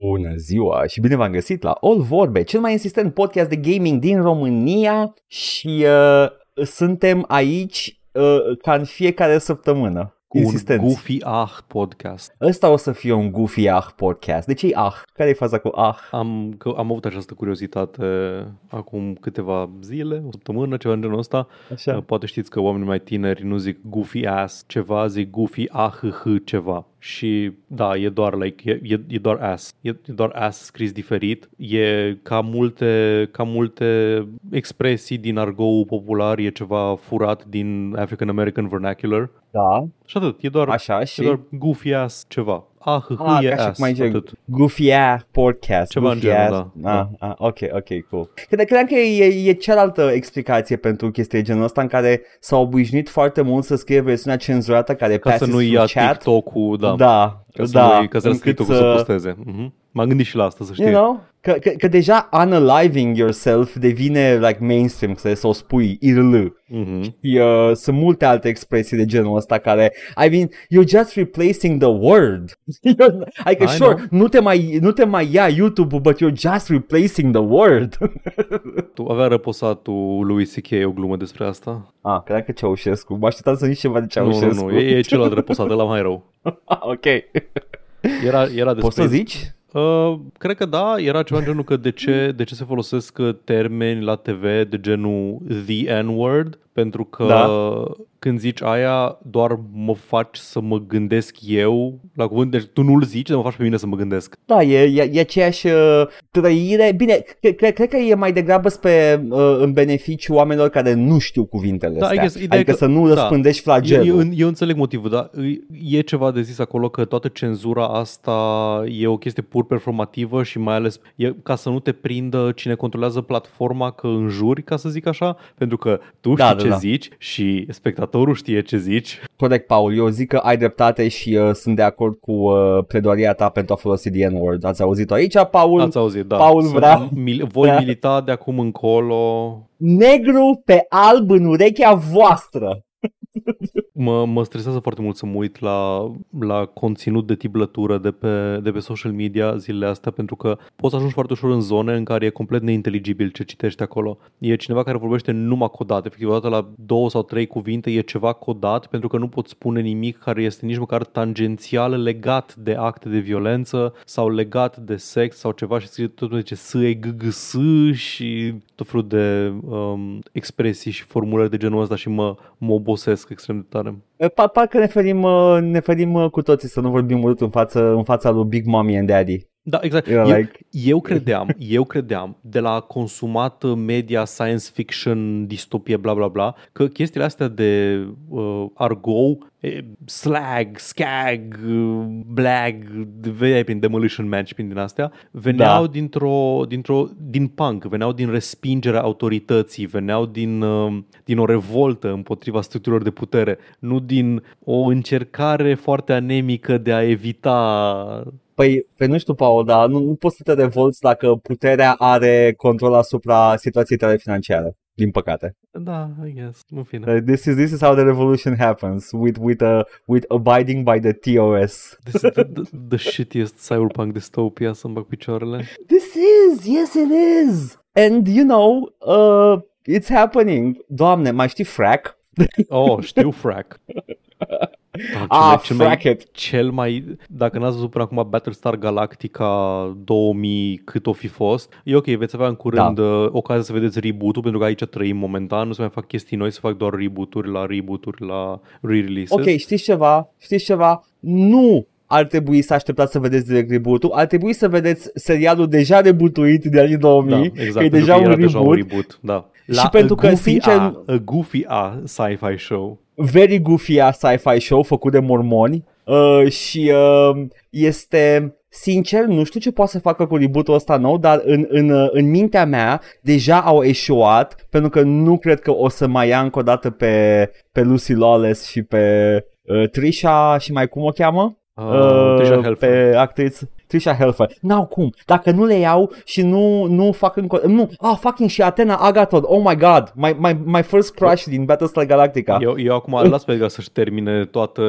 Bună ziua și bine v-am găsit la All Vorbe, cel mai insistent podcast de gaming din România și uh, suntem aici uh, ca în fiecare săptămână. Cu Insistenți. un Goofy Ah podcast. Ăsta o să fie un goofy ah podcast. De ce ah? Care e faza cu ah? Am, că am avut această curiozitate acum câteva zile, o săptămână, ceva în genul ăsta. Așa. Uh, Poate știți că oamenii mai tineri nu zic Goofy Ass ceva, zic Goofy Ah ceva. Și da, e doar like, e, e, e doar ass. E, e doar ass scris diferit. E ca multe, ca multe expresii din argou popular, e ceva furat din African American vernacular. Da, Și atât, e doar, așa e și... doar goofy ass ceva. Ah, h, Ah, e ca și ass, cum ai zice, atât. goofy ah podcast. Ceva în goofy genul, ass. da, Ah, ah, ok, ok, cool. Cred, credeam că e, e cealaltă explicație pentru chestia de genul ăsta în care s-au obișnuit foarte mult să scrie versiunea cenzurată care Ca să passes nu ia through chat. TikTok-ul, da. Da, Ca să, da, nu, ca să încât TikTok-ul să posteze. Mhm. M-am gândit și la asta, să știi. You know? Că, că, că deja unaliving yourself devine like mainstream, să, să o spui IRL. Mhm. Și, uh, sunt multe alte expresii de genul ăsta care, I mean, you're just replacing the word. adică, I sure, nu te, mai, nu te mai ia YouTube, but you're just replacing the word. Tu avea răposatul lui C.K. o glumă despre asta? ah, cred că Ceaușescu. Mă așteptam să zici ceva de Nu, Ceaușescu. nu, nu, e, e celălalt răposat, ăla mai rău. Ah, ok. Era, era despre... Poți să zici? Uh, cred că da, era ceva în genul că de ce, de ce se folosesc uh, termeni la TV de genul the N-word, pentru că Da. când zici aia doar mă faci să mă gândesc eu la cuvânt, deci tu nu-l zici, dar mă faci pe mine să mă gândesc. Da, e, e, e aceeași uh, trăire. Bine, cred, cred, cred că e mai degrabă spre uh, în beneficiu oamenilor care nu știu cuvintele Da, I astea. guess, ideea adică că- să nu da. răspândești Eu, flagelul. eu, eu înțeleg motivul, dar e ceva de zis acolo că toată cenzura asta e o chestie pur performativă și mai ales e ca să nu te prindă cine controlează platforma că înjuri, ca să zic așa, pentru că tu Da, știi da, ce da. zici și spectatorul știe ce zici. Corect, Paul. Eu zic că ai dreptate și uh, sunt de acord cu uh, pledoaria ta pentru a folosi the N-word. Ați auzit-o aici, Paul? Ați auzit, da. Paul Să- vrea- Mil, voi vrea- milita de acum încolo. Negru pe alb în urechea voastră. Mă, mă stresează foarte mult să mă uit la, la conținut de tiblătură de pe, de pe social media zilele astea pentru că poți să ajungi foarte ușor în zone în care e complet neinteligibil ce citești acolo. E cineva care vorbește numai codat, efectiv odată la două sau trei cuvinte e ceva codat pentru că nu poți spune nimic care este nici măcar tangențial legat de acte de violență sau legat de sex sau ceva și scrie tot zice S, E, G, G, S și tot felul de um, expresii și formulări de genul ăsta și mă, mă obosesc extrem de tare. Uh, Pa- parcă ne ferim, uh, ne ferim uh, cu toții să nu vorbim urât în, față, în fața lui Big Mommy and Daddy. Da, exact. Era Eu, like- eu credeam, eu credeam, de la consumat uh, media, science fiction, distopie, bla bla bla, că chestiile astea de uh, argou, e, slag, scag, uh, blag, de- vedeai prin Demolition Man și prin din astea, veneau Da. dintr-o, dintr-o, din punk, veneau din respingerea autorității, veneau din, uh, din o revoltă împotriva structurilor de putere, nu din o încercare foarte anemică de a evita Păi, pe nu știu, Paul, dar nu, nu poți să te revolți dacă puterea are control asupra situației tale financiare. Din păcate. Da, I guess. În fine. Uh, This is, this is how the revolution happens, with, with, uh, with abiding by the TOS. This is the, the, the shittiest cyberpunk dystopia să-mi bag picioarele. This is, yes it is. And you know, uh, it's happening. Doamne, mai știi frack? Oh, știu frack. Ah, cel frack mai, it. cel mai, dacă n-ați văzut până acum Battlestar Galactica 2000 cât o fi fost, e ok, veți avea în curând da. ocazia să vedeți reboot-ul, pentru că aici trăim momentan, nu se mai fac chestii noi, se fac doar reboot-uri la reboot-uri, la re-releases. Ok, știți ceva? Știți ceva? Nu ar trebui să așteptați să vedeți direct reboot-ul, ar trebui să vedeți serialul deja rebootuit de anii 2000, da, că exact, e pentru deja că un era reboot. deja un reboot. Da. La Și pentru a că, goofy sincer- a, a goofy a sci-fi show. Very goofy a sci-fi show făcut de mormoni uh, și uh, este sincer nu știu ce poate să facă cu reboot-ul ăsta nou, dar în, în, uh, în mintea mea deja au eșuat pentru că nu cred că o să mai ia încă o dată pe, pe Lucy Lawless și pe uh, Trisha și mai cum o cheamă? Uh, Trisha Helfer. pe actriță Trisha Hellfire. N-au cum. Dacă nu le iau și nu, nu fac încă... Nu, ah, fucking și Athena Agathon. Oh my god. My, my, my first crush din Battlestar Galactica. Eu, eu acum las pe Edgar să-și termine toată,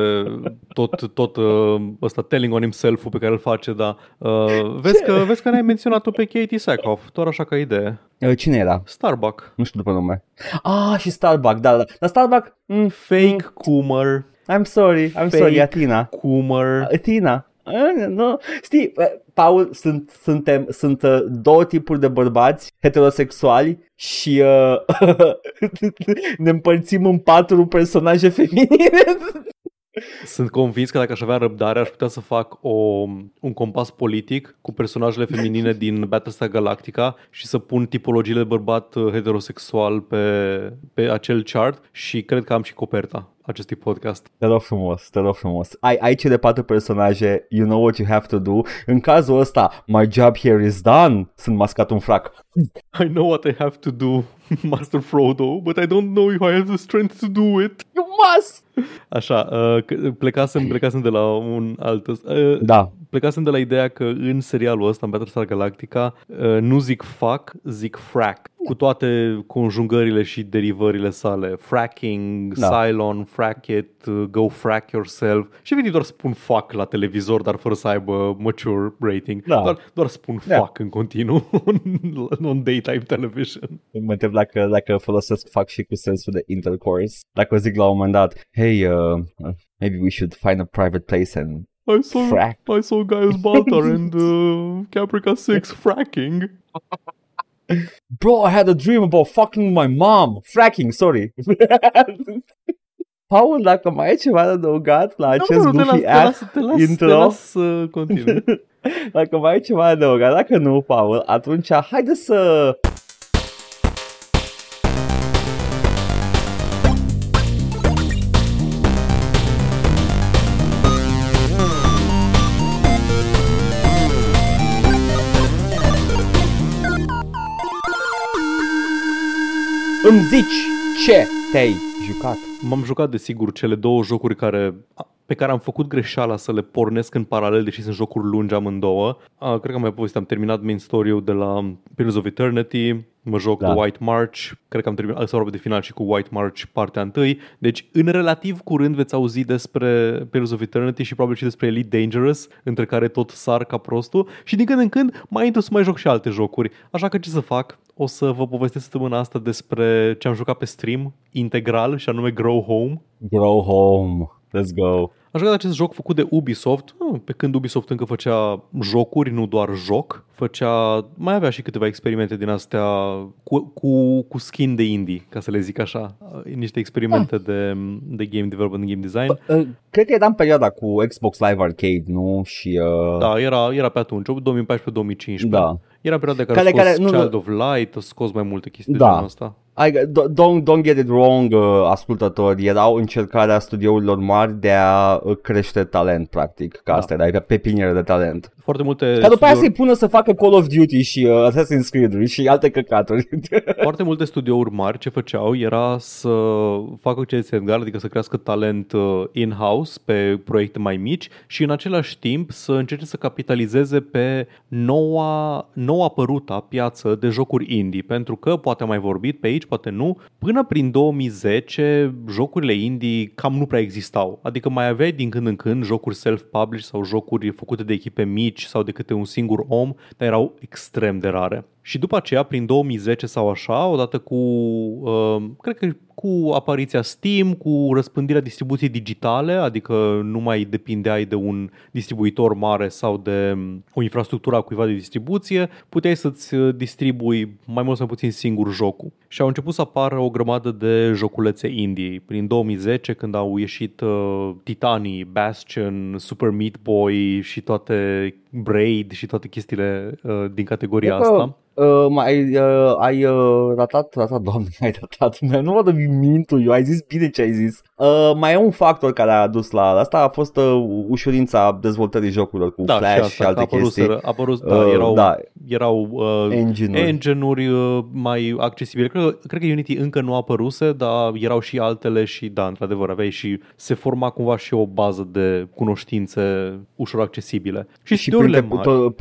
tot, tot uh, ăsta telling on himself pe care îl face, dar uh, vezi, că, vezi că n-ai menționat-o pe Katie Sackhoff, doar așa ca idee. Uh, Cine era? Starbuck. Nu știu după nume. Ah, și Starbuck, da, da. Dar Starbuck... Mm, Fake Coomer. I'm sorry, I'm Fake sorry, Athena. Coomer. Athena. Ah, Nu, știi, eh, Paul, sunt, suntem, sunt uh, două tipuri de bărbați heterosexuali și uh, ne împărțim în patru personaje feminine. Sunt convins că dacă aș avea răbdare, aș putea să fac o, un compas politic cu personajele feminine din Battlestar Galactica și să pun tipologiile de bărbat uh, heterosexual pe, pe acel chart și cred că am și coperta acestui podcast. Te rog frumos, te rog frumos. Ai, ai cele patru personaje, you know what you have to do. În cazul ăsta, my job here is done. Sunt mascat un frac. I know what I have to do, Master Frodo, but I don't know if I have the strength to do it. You must! Așa, uh, că- plecasem, plecasem de la un alt... Uh, Da, plecasem de la ideea că în serialul ăsta, în Battlestar Galactica, uh, nu zic fuck, zic frack. Cu toate conjugările și derivările sale. Fracking, Da. Cylon, frack it, uh, go frack yourself. Și efectiv doar spun fuck la televizor, dar fără să aibă mature rating. Da. Doar, doar spun Da. fuck în continuu on daytime television. mă întreb dacă, dacă folosesc fac și cu sensul de intercourse. Dacă o zic la un moment dat, hey, uh, maybe we should find a private place and I saw, Frack. I saw Gaius Baltar and uh, Caprica 6 fracking. Bro, I had a dream about fucking my mom. Fracking, sorry. Paul, dacă mai ai ceva de adăugat la acest nu, las, goofy ass intro, te las să continui. dacă mai ai ceva de adăugat, dacă nu, Paul, atunci haide să... Îmi zici ce te-ai jucat. M-am jucat desigur cele două jocuri care, pe care am făcut greșeala să le pornesc în paralel, deși sunt jocuri lungi amândouă. A, cred că am mai povestit, am terminat main story-ul de la Pillars of Eternity, mă joc Da. da. White March, cred că am terminat, sau de final și cu White March partea 1. Deci, în relativ curând veți auzi despre Pillars of Eternity și probabil și despre Elite Dangerous, între care tot sar ca prostul. Și din când în când mai intru să mai joc și alte jocuri. Așa că ce să fac? O să vă povestesc săptămâna asta despre ce am jucat pe stream integral și anume Grow Home. Grow home. Let's go. Am jucat acest joc făcut de Ubisoft, ah, pe când Ubisoft încă făcea jocuri, nu doar joc. Făcea, mai avea și câteva experimente din astea cu, cu, cu skin de indie, ca să le zic așa. Niște experimente de, de game development, game design. Uh, cred că era în perioada cu Xbox Live Arcade, nu? Și... Uh, Da, era, era pe atunci, 2014-2015. Da. Era perioada de care, Care- a scos care- nu, nu. Child of Light, a scos mai multe chestii Da. de genul ăsta. I, don't, don't get it wrong, uh, ascultători, era o încercare a studiourilor mari de a uh, crește talent, practic, că Da. asta era, era pepiniere de talent. Foarte multe Ca după aia studiouri- să-i pună să facă Call of Duty și uh, Assassin's Creed și alte căcaturi. Foarte multe studiouri mari ce făceau era să facă ce se Edgar, adică să crească talent uh, in-house pe proiecte mai mici și în același timp să încerce să capitalizeze pe noua, noua apăruta piață de jocuri indie, pentru că poate am mai vorbit pe aici, poate nu, până prin 2010 jocurile indie cam nu prea existau, adică mai aveai din când în când jocuri self-published sau jocuri făcute de echipe mici sau de câte un singur om, dar erau extrem de rare. Și după aceea, prin 2010 sau așa, odată cu, uh, cred că cu apariția Steam, cu răspândirea distribuției digitale, adică nu mai depindeai de un distribuitor mare sau de um, o infrastructură a cuiva de distribuție, puteai să-ți uh, distribui mai mult sau mai puțin singur jocul. Și au început să apară o grămadă de joculețe indie. Prin 2010, când au ieșit uh, Titanii, Bastion, Super Meat Boy și toate Braid și toate chestiile uh, din categoria Cred că- asta. Uh, mai uh, ai uh, ratat, ratat, doamne, ai ratat, nu văd mintul eu, ai zis bine ce ai zis. Uh, mai e un factor care a adus la asta, a fost uh, ușurința dezvoltării jocurilor cu Da, Flash și, și, asta, alte că a apărut, chestii. A apărut, da, Uh, erau, da. erau uh, Engine-uri. engine-uri uh, mai accesibile. Cred, cred că Unity încă nu a apăruse, dar erau și altele și da, într-adevăr, aveai și se forma cumva și o bază de cunoștințe ușor accesibile. Și, și studiourile printre mari. to-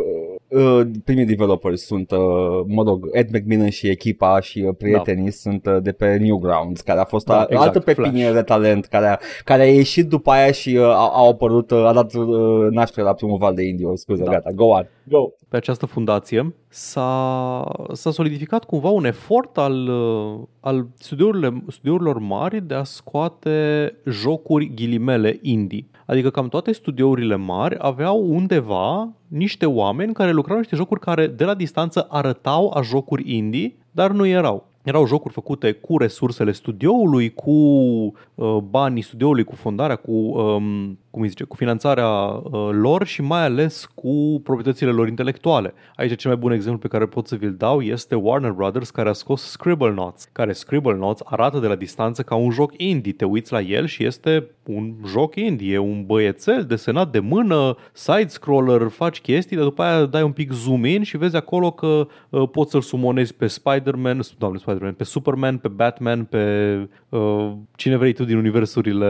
uh, primii developers sunt, uh, mă rog, Ed McMillan și echipa și uh, prietenii da. sunt uh, de pe Newgrounds, care a fost Da, da, exact, altă pepiniere de talent care a, care a ieșit după aia și uh, a, a apărut, uh, a dat uh, naștere la primul val de indie, scuze, Da. da. gata, go on, go. pe această fundație s-a, s-a solidificat cumva un efort al, uh, al studiourile, studiourilor mari de a scoate jocuri ghilimele indie. Adică cam toate studiourile mari aveau undeva niște oameni care lucrau niște jocuri care de la distanță arătau a jocuri indie, dar nu erau. Erau jocuri făcute cu resursele studioului, cu uh, banii studioului, cu fondarea, cu, um, cum îi zice, cu finanțarea uh, lor și mai ales cu proprietățile lor intelectuale. Aici cel mai bun exemplu pe care pot să vi-l dau este Warner Brothers care a scos Scribblenauts, care Scribblenauts arată de la distanță ca un joc indie. Te uiți la el și este un joc indie, e un băiețel desenat de mână, side-scroller, faci chestii, dar după aia dai un pic zoom in și vezi acolo că uh, poți să-l sumonezi pe Spider-Man, doamne Spider-Man, pe Superman, pe Batman, pe uh, cine vrei tu din universurile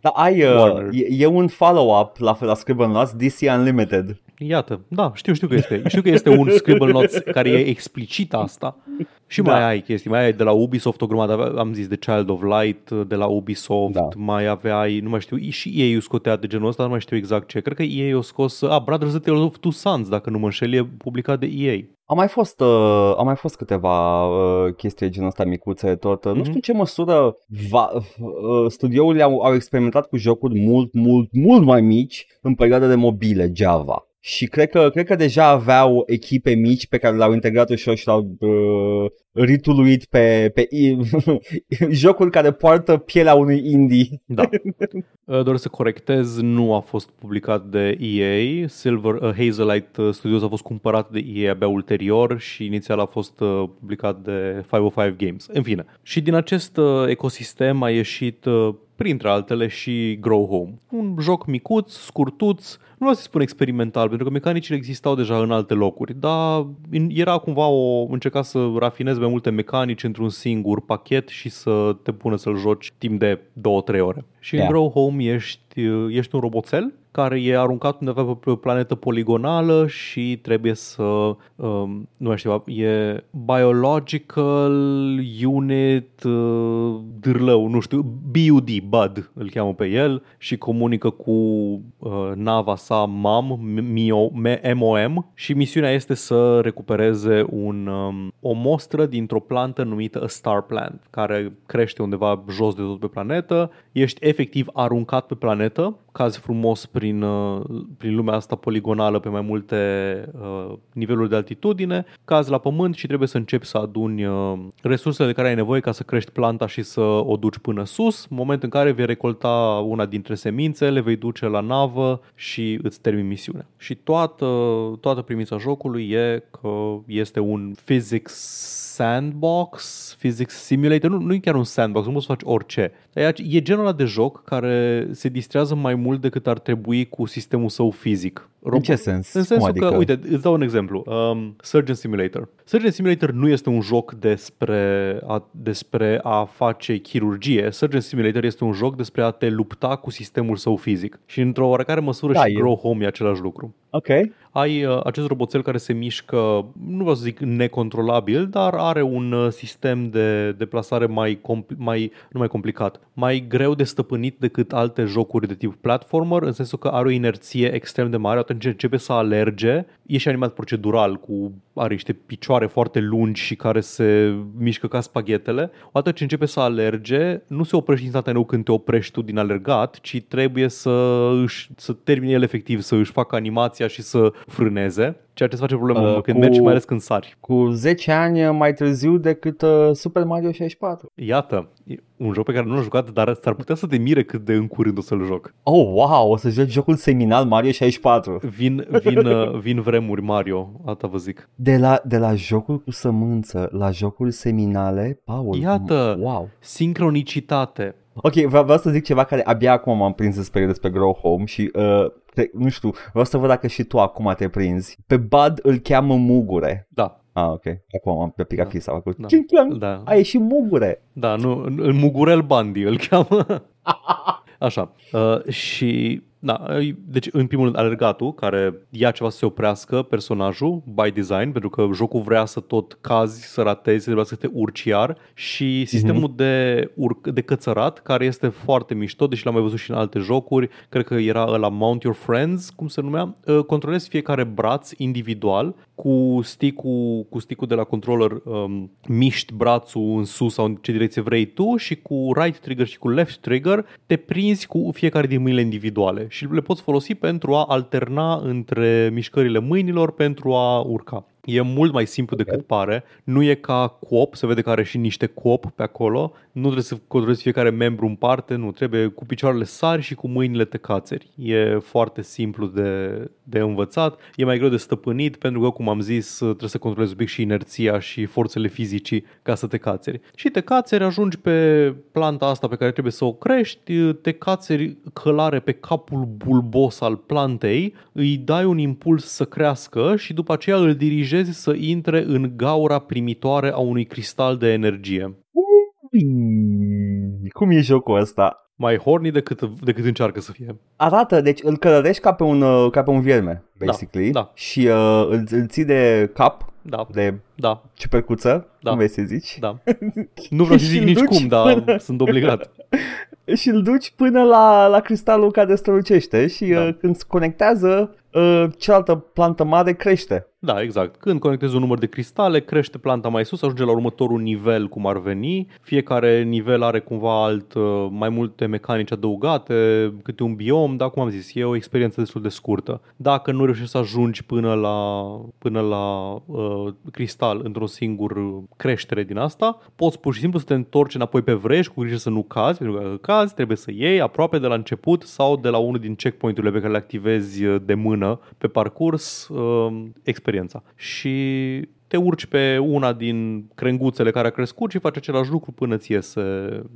Dar ai, uh, Warner. e, e un follow-up la, la Scribblenauts, DC Unlimited. Iată, da, știu, știu că este. Știu că este un Scribblenauts care e explicit asta. Și mai Da. ai chestii, mai ai de la Ubisoft o grămadă, avea- am zis de Child of Light, de la Ubisoft, Da. mai aveai, nu mai știu, și EA o scotea de genul ăsta, nu mai știu exact ce. Cred că EA o scos, a, Brothers The Tale of Two Sons, dacă nu mă înșel, e publicat de EA. Au mai fost, uh, au mai fost câteva uh, chestii de genul ăsta micuțe tot. Uh, Nu Mhm. știu în ce măsură va, uh, studiourile au, au experimentat cu jocuri mult, mult, mult mai mici în perioada de mobile Java. Și cred că, cred că deja aveau echipe mici pe care le-au integrat ușor și le-au uh, rituluit pe, pe jocuri care poartă pielea unui indie. Da. Uh, Doar să corectez, nu a fost publicat de EA. Silver uh, Hazelight uh, Studios a fost cumpărat de EA abia ulterior și inițial a fost uh, publicat de 505 Games. În fine. Și din acest uh, ecosistem a ieșit uh, printre altele și Grow Home. Un joc micuț, scurtuț, nu vreau să spun experimental, pentru că mecanicile existau deja în alte locuri, dar in- era cumva o... încerca să rafinezi mai multe mecanici într-un singur pachet și să te pună să-l joci timp de 2-3 ore. Și în Yeah. Grow Home ești, ești un roboțel care e aruncat undeva pe o planetă poligonală și trebuie să, um, nu mai știu, e Biological Unit uh, Dârlău, nu știu, BUD, BUD îl cheamă pe el și comunică cu uh, nava sa MAM, MIO, MOM și misiunea este să recupereze un, um, o mostră dintr-o plantă numită a Star Plant, care crește undeva jos de tot pe planetă. Ești efectiv aruncat pe planetă, Planeto cazi frumos prin, uh, prin lumea asta poligonală pe mai multe uh, niveluri de altitudine, cazi la pământ și trebuie să începi să aduni uh, resursele de care ai nevoie ca să crești planta și să o duci până sus, moment în care vei recolta una dintre semințe, le vei duce la navă și îți termini misiunea. Și toată, toată premisa jocului e că este un physics sandbox, physics simulator, nu, nu e chiar un sandbox, nu poți să faci orice. Dar e, e genul ăla de joc care se distrează mai mult decât ar trebui cu sistemul său fizic. În ce sens? În sensul Cum adică? că, uite, îți dau un exemplu. Um, Surgeon Simulator. Surgeon Simulator nu este un joc despre a, despre a face chirurgie. Surgeon Simulator este un joc despre a te lupta cu sistemul său fizic. Și într-o oarecare măsură Da, și e- Grow Home e același lucru. Ok. Ai uh, acest roboțel care se mișcă, nu vreau să zic necontrolabil, dar are un uh, sistem de deplasare mai, compl- mai, nu mai complicat, mai greu de stăpânit decât alte jocuri de tip platformer, în sensul că are o inerție extrem de mare, atunci începe să alerge, e și animat procedural, cu are niște picioare foarte lungi și care se mișcă ca spaghetele. Odată ce începe să alerge, nu se oprește instantaneu când te oprești tu din alergat, ci trebuie să, își, să termine el efectiv, să își facă animația și să frâneze. Ceea ceea ce îți face problemă Uh, uh, când cu- mergi, mai ales când sari. Cu 10 ani mai târziu decât uh, Super Mario 64. Iată, e un joc pe care nu l-am jucat, dar s-ar putea să te mire cât de în curând o să-l joc. Oh, wow, o să joci jocul seminal Mario 64. Vin, vin, uh, vin vremuri, Mario, asta vă zic. De la, de la jocul cu sămânță la jocul seminale, Paul. Iată. Wow. Sincronicitate. Ok, vreau, vreau să zic ceva care abia acum m-am prins despre, despre Grow Home și uh, te, nu știu, vreau să văd dacă și tu acum te prinzi. Pe Bud îl cheamă Mugure. Da, Ah, ok. Acum am pe picat Da. fisa. Da. Da. Da. da, A ieșit Mugure. da, nu, în- în Mugurel Bandi îl cheamă. Așa. Uh, și, da, uh, deci în primul rând alergatul, care ia ceva să se oprească personajul, by design, pentru că jocul vrea să tot cazi, să ratezi, să trebuia să te urci iar și sistemul de, urc, de cățărat, care este foarte mișto, deși l-am mai văzut și în alte jocuri, cred că era la Mount Your Friends, cum se numea, uh, controlezi fiecare braț individual cu stick-ul, cu stick-ul de la controller um, miști brațul în sus sau în ce direcție vrei tu și cu right trigger și cu left trigger te prinzi cu fiecare din mâinile individuale și le poți folosi pentru a alterna între mișcările mâinilor pentru a urca. E mult mai simplu Ok. decât pare, nu e ca coop, se vede că are și niște coop pe acolo, nu trebuie să controlezi fiecare membru în parte, nu, trebuie cu picioarele sari și cu mâinile te cațeri. E foarte simplu de, de învățat, e mai greu de stăpânit pentru că, cum am zis, trebuie să controlezi un pic și inerția și forțele fizicii ca să te cațeri. Și te cațeri, ajungi pe planta asta pe care trebuie să o crești, te cațeri călare pe capul bulbos al plantei, îi dai un impuls să crească și după aceea îl dirigezi să intre în gaura primitoare a unui cristal de energie. Ui, Cum e jocul ăsta? Mai horny decât, decât încearcă să fie. Arată, deci îl călărești ca pe un, uh, ca pe un vierme, basically. da. Și uh, îl, îl ții de cap, Da, de da, ciupercuță, Da. cum vrei să zici. da. Nu vreau să Și zic îl nici duci cum, dar până- sunt obligat. și îl duci până la, la cristalul care strălucește și Da. uh, când se conectează, uh, cealaltă plantă mare crește. Da, exact. Când conectezi un număr de cristale, crește planta mai sus, ajunge la următorul nivel cum ar veni. Fiecare nivel are cumva alt, uh, mai multe mecanici adăugate, câte un biom, dar cum am zis, e o experiență destul de scurtă. Dacă nu reușești să ajungi până la, până la uh, cristal într-o singură creștere din asta, poți pur și simplu să te întorci înapoi pe vreș cu grijă să nu cazi, pentru că dacă cazi trebuie să iei aproape de la început sau de la unul din checkpoint-urile pe care le activezi uh, de mână pe parcurs uh, experiența. Și te urci pe una din crenguțele care a crescut și faci același lucru până ți iese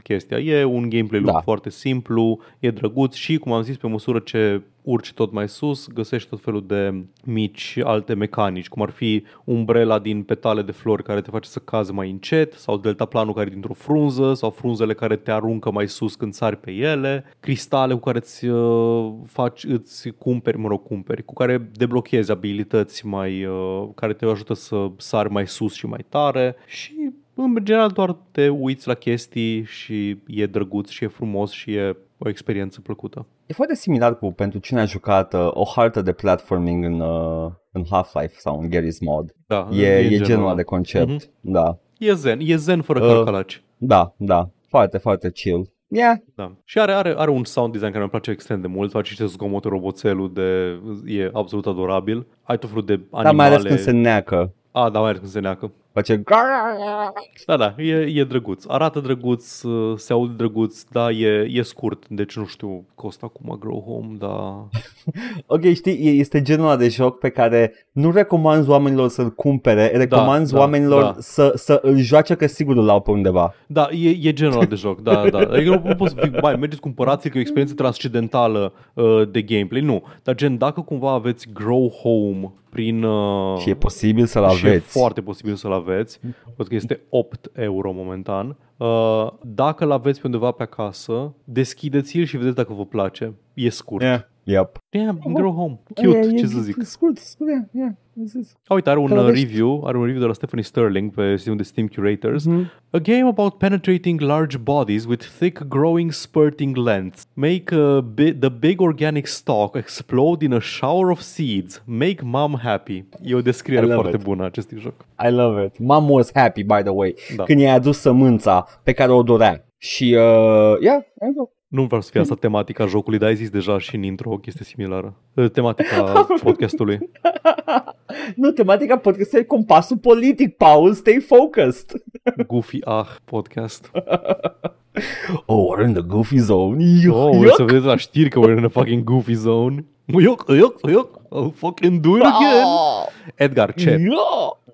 chestia. E un gameplay loop Da. foarte simplu, e drăguț și, cum am zis, pe măsură ce urci tot mai sus, găsești tot felul de mici alte mecanici, cum ar fi umbrela din petale de flori care te face să cazi mai încet, sau deltaplanul care e dintr-o frunză, sau frunzele care te aruncă mai sus când sari pe ele, cristale cu care îți uh, faci, îți cumperi, mă rog, cumperi, cu care deblochezi abilități mai, uh, care te ajută să sari mai sus și mai tare și în general doar te uiți la chestii și e drăguț și e frumos și e o experiență plăcută. E foarte similar cu, pentru cine a jucat uh, o hartă de platforming în, uh, în Half-Life sau în Garry's Mod. Da, E, e genul ăla ăla. de concept. Mhm. Da, E zen, e zen fără Uh. calcalaci. da, da. Foarte, foarte chill. Yeah. Da. Și are, are, are un sound design care îmi place extrem de mult, face niște zgomote roboțelul de... e absolut adorabil. Ai tot felul de animale. Dar mai ales când se neacă. A, da, mai ales când se neacă. Face Da, da, e, e drăguț. Arată drăguț, uh, se aude drăguț, da, e, e scurt, deci nu știu, costă acum Grow Home, dar... Ok, știi, e- este genul ăla de joc pe care nu recomanzi oamenilor să-l cumpere, recomanzi da, oamenilor da. Să, să îl joace că sigur îl au pe undeva. Da, e, e genul ăla de joc, da, da. Adică nu, nu poți să zic, bai, mergeți cumpărați că e o experiență transcendentală uh, de gameplay, nu. Dar gen, dacă cumva aveți Grow Home prin... Uh, Și e posibil să-l și e aveți. foarte posibil să-l aveți, pentru că este 8 euro momentan. Uh, dacă l-aveți pe undeva pe acasă, deschideți-l și vedeți dacă vă place. E scurt. Yeah. Yep. Yeah, grow home. Cute, E- e- ce să zic. e Scurt, scurt, yeah, yeah. This is- A, uite, are un uh, Călărești. review, are un review de la Stephanie Sterling pe sistemul de Steam Curators. Mhm. A game about penetrating large bodies with thick growing spurting lengths. Make uh, bi- the big organic stalk explode in a shower of seeds. Make mom happy. E o descriere I love foarte it. bună a acestui joc. I love it. Mom was happy, by the way, Da. când i-a adus sămânța pe care o dorea. Și, uh, yeah, there you go. Nu vreau să fie asta tematica jocului, dar ai zis deja și în intro o chestie similară. Uh, Tematica podcastului. nu, tematica podcastului e compasul politic, Paul, stay focused. Goofy Ah podcast. oh, we're in the goofy zone. Oh, o să vedeți la știri că we're in a fucking goofy zone. Ioc, ioc, ioc, I'll fucking do it again. Edgar, ce?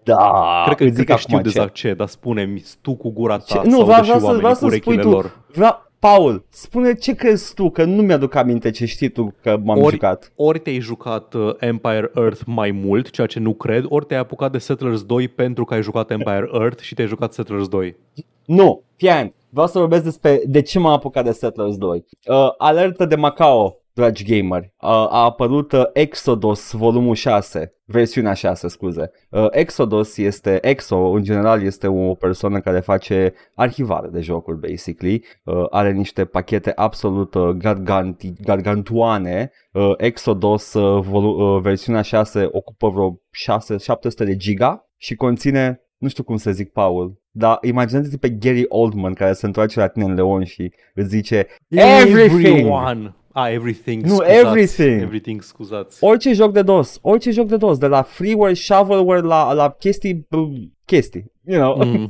Da, Cred că, îți zic zic că știu acum ce. deja ce, dar spune-mi tu cu gura ta Ce? Nu, sau vreau, deși vreau, să, oamenii vreau cu să spui urechile tu. lor. Vreau, Paul, spune ce crezi tu, că nu mi-aduc aminte ce știi tu că m-am Ori- jucat. Ori te-ai jucat uh, Empire Earth mai mult, ceea ce nu cred, ori te-ai apucat de Settlers 2 pentru că ai jucat Empire Earth și te-ai jucat Settlers 2. Nu, fii Vreau să vorbesc despre de ce m-am apucat de Settlers 2. Uh, alertă de Macao, dragi gameri. Uh, a apărut uh, Exodus volumul 6, versiunea 6, scuze. Uh, Exodus este, Exo în general este o persoană care face arhivare de jocuri, basically. Uh, are niște pachete absolut uh, garganti, gargantuane. Uh, Exodus uh, volu- uh, versiunea 6 ocupă vreo 6, 700 de giga și conține nu știu cum să zic, Paul, dar imaginează-te pe Gary Oldman care se întoarce la tine în Leon și îți zice Everything! Everyone! Ah, everything, Nu, scuzați. everything. Everything, scuzați. Orice joc de DOS, orice joc de DOS, de la freeware, shovelware, la, la chestii, bă, chestii, you know. Mm.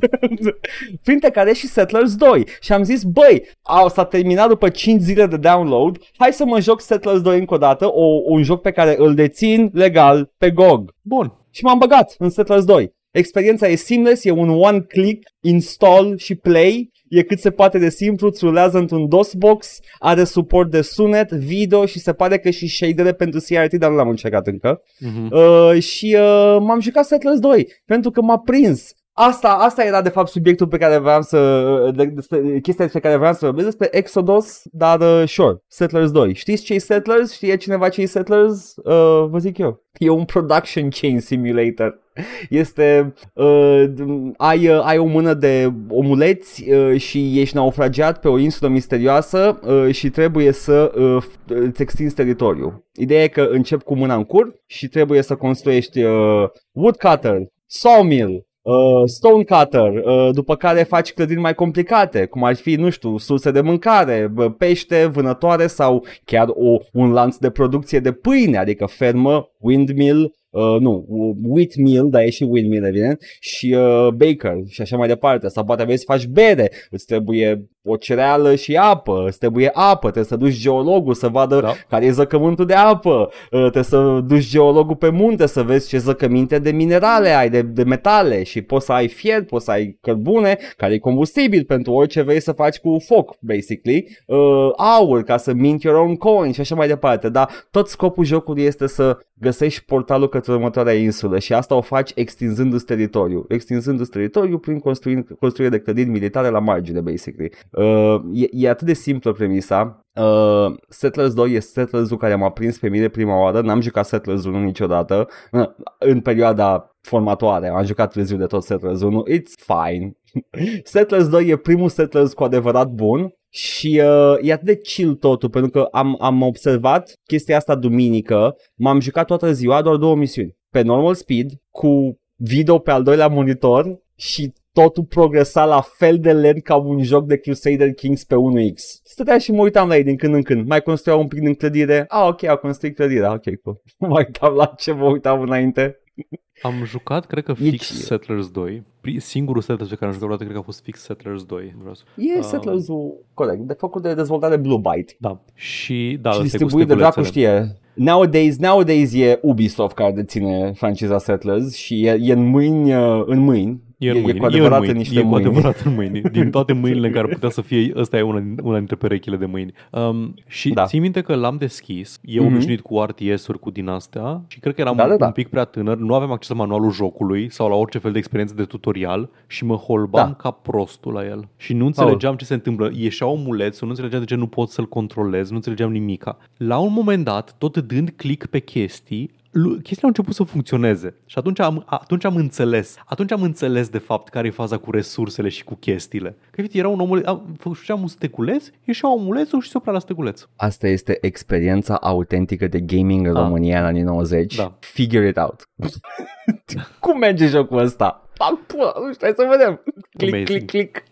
printre care și Settlers 2. Și am zis, băi, au, s-a terminat după 5 zile de download, hai să mă joc Settlers 2 încă o dată, o, un joc pe care îl dețin legal pe GOG. Bun. Și m-am băgat în Settlers 2. Experiența e seamless, e un one-click install și play, e cât se poate de simplu, îți rulează într-un DOSBox, are suport de sunet, video și se pare că și shadere pentru CRT, dar nu l-am încercat încă. Mhm. Uh, și uh, m-am jucat Settlers 2 pentru că m-a prins. Asta, asta era de fapt subiectul pe care vreau să, de, despre, chestia despre care vreau să vorbesc despre Exodus, dar uh, sure, Settlers 2. Știți ce Settlers? Știe cineva ce Settlers? Uh, vă zic eu. E un production chain simulator. Este, uh, ai, uh, ai o mână de omuleți uh, și ești naufragiat pe o insulă misterioasă uh, și trebuie să uh, îți extinzi teritoriul. Ideea e că încep cu mâna în cur și trebuie să construiești uh, woodcutter, sawmill, uh, stonecutter, uh, după care faci clădiri mai complicate, cum ar fi, nu știu, surse de mâncare, bă, pește, vânătoare sau chiar o, un lanț de producție de pâine, adică fermă, windmill, Uh, nu, wheat mill, dar e și windmill evident, și uh, baker și așa mai departe. Sau poate vrei să faci bere, îți trebuie o cereală și apă, îți trebuie apă, trebuie să duci geologul să vadă Da. care e zăcământul de apă, uh, trebuie să duci geologul pe munte să vezi ce zăcăminte de minerale ai, de, de metale și poți să ai fier, poți să ai cărbune, care e combustibil pentru orice vrei să faci cu foc, basically, uh, aur ca să mint your own coin și așa mai departe, dar tot scopul jocului este să găsești portalul către următoarea insulă și asta o faci extinzându-ți teritoriul, extinzându-ți teritoriul prin construind, construire de clădiri militare la margine, basically. Uh, e, e atât de simplă premisa, Uh, Settlers 2 este Settlers-ul care m-a prins pe mine prima oară, n-am jucat Settlers 1 niciodată, uh, în perioada formatoare, am jucat târziu de tot Settlers 1, it's fine. Settlers 2 e primul Settlers cu adevărat bun și uh, e atât de chill totul, pentru că am, am observat chestia asta duminică, m-am jucat toată ziua, doar două misiuni. Pe normal speed, cu video pe al doilea monitor și totul progresa la fel de lent ca un joc de Crusader Kings pe 1X. Stătea și mă uitam la ei din când în când. Mai construiau un pic din clădire. Ah, ok, au construit clădirea. Ok, cool. mă uitam la ce mă uitam înainte. Am jucat, cred că E fix chill. Settlers 2. Pri- Singurul Settlers pe care am jucat vreodată, cred că a fost fix Settlers 2. Vreau să... E Ah. Settlers-ul corect, de făcut de dezvoltare Blue Byte. Da. Și, da, și ăsta e cu distribuit de dracu stegulețele. știe. Nowadays, nowadays e Ubisoft care deține franciza Settlers și e, e în mâini, uh, în mâini. E, în mâini, e cu adevărat e în în mâini, niște e cu mâini. adevărat în mâini. Din toate mâinile în care putea să fie, ăsta e una, din- una dintre perechile de mâini. Um, și Da. da. ții minte că l-am deschis, e Mhm. obișnuit cu RTS-uri cu din astea și cred că eram Da, da, da. un pic prea tânăr, nu aveam acces la manualul jocului sau la orice fel de experiență de tutorial și mă holbam Da. ca prostul la el. Și nu înțelegeam ce se întâmplă. Ieșea omulețul, nu înțelegeam de ce nu pot să-l controlez, nu înțelegeam nimica. La un moment dat, tot dând click pe chestii, lu- chestiile au început să funcționeze și atunci am, atunci am înțeles. Atunci am înțeles de fapt care e faza cu resursele și cu chestiile. Că uite, era un omuleț, am- făceam un steculeț, ieșea omulețul și se oprea la steculeț. Asta este experiența autentică de gaming în Ah. România în anii 90. Da. Figure it out. Cum merge jocul ăsta? Fac pula, nu știu, hai să vedem. Click, Amazing. click, click.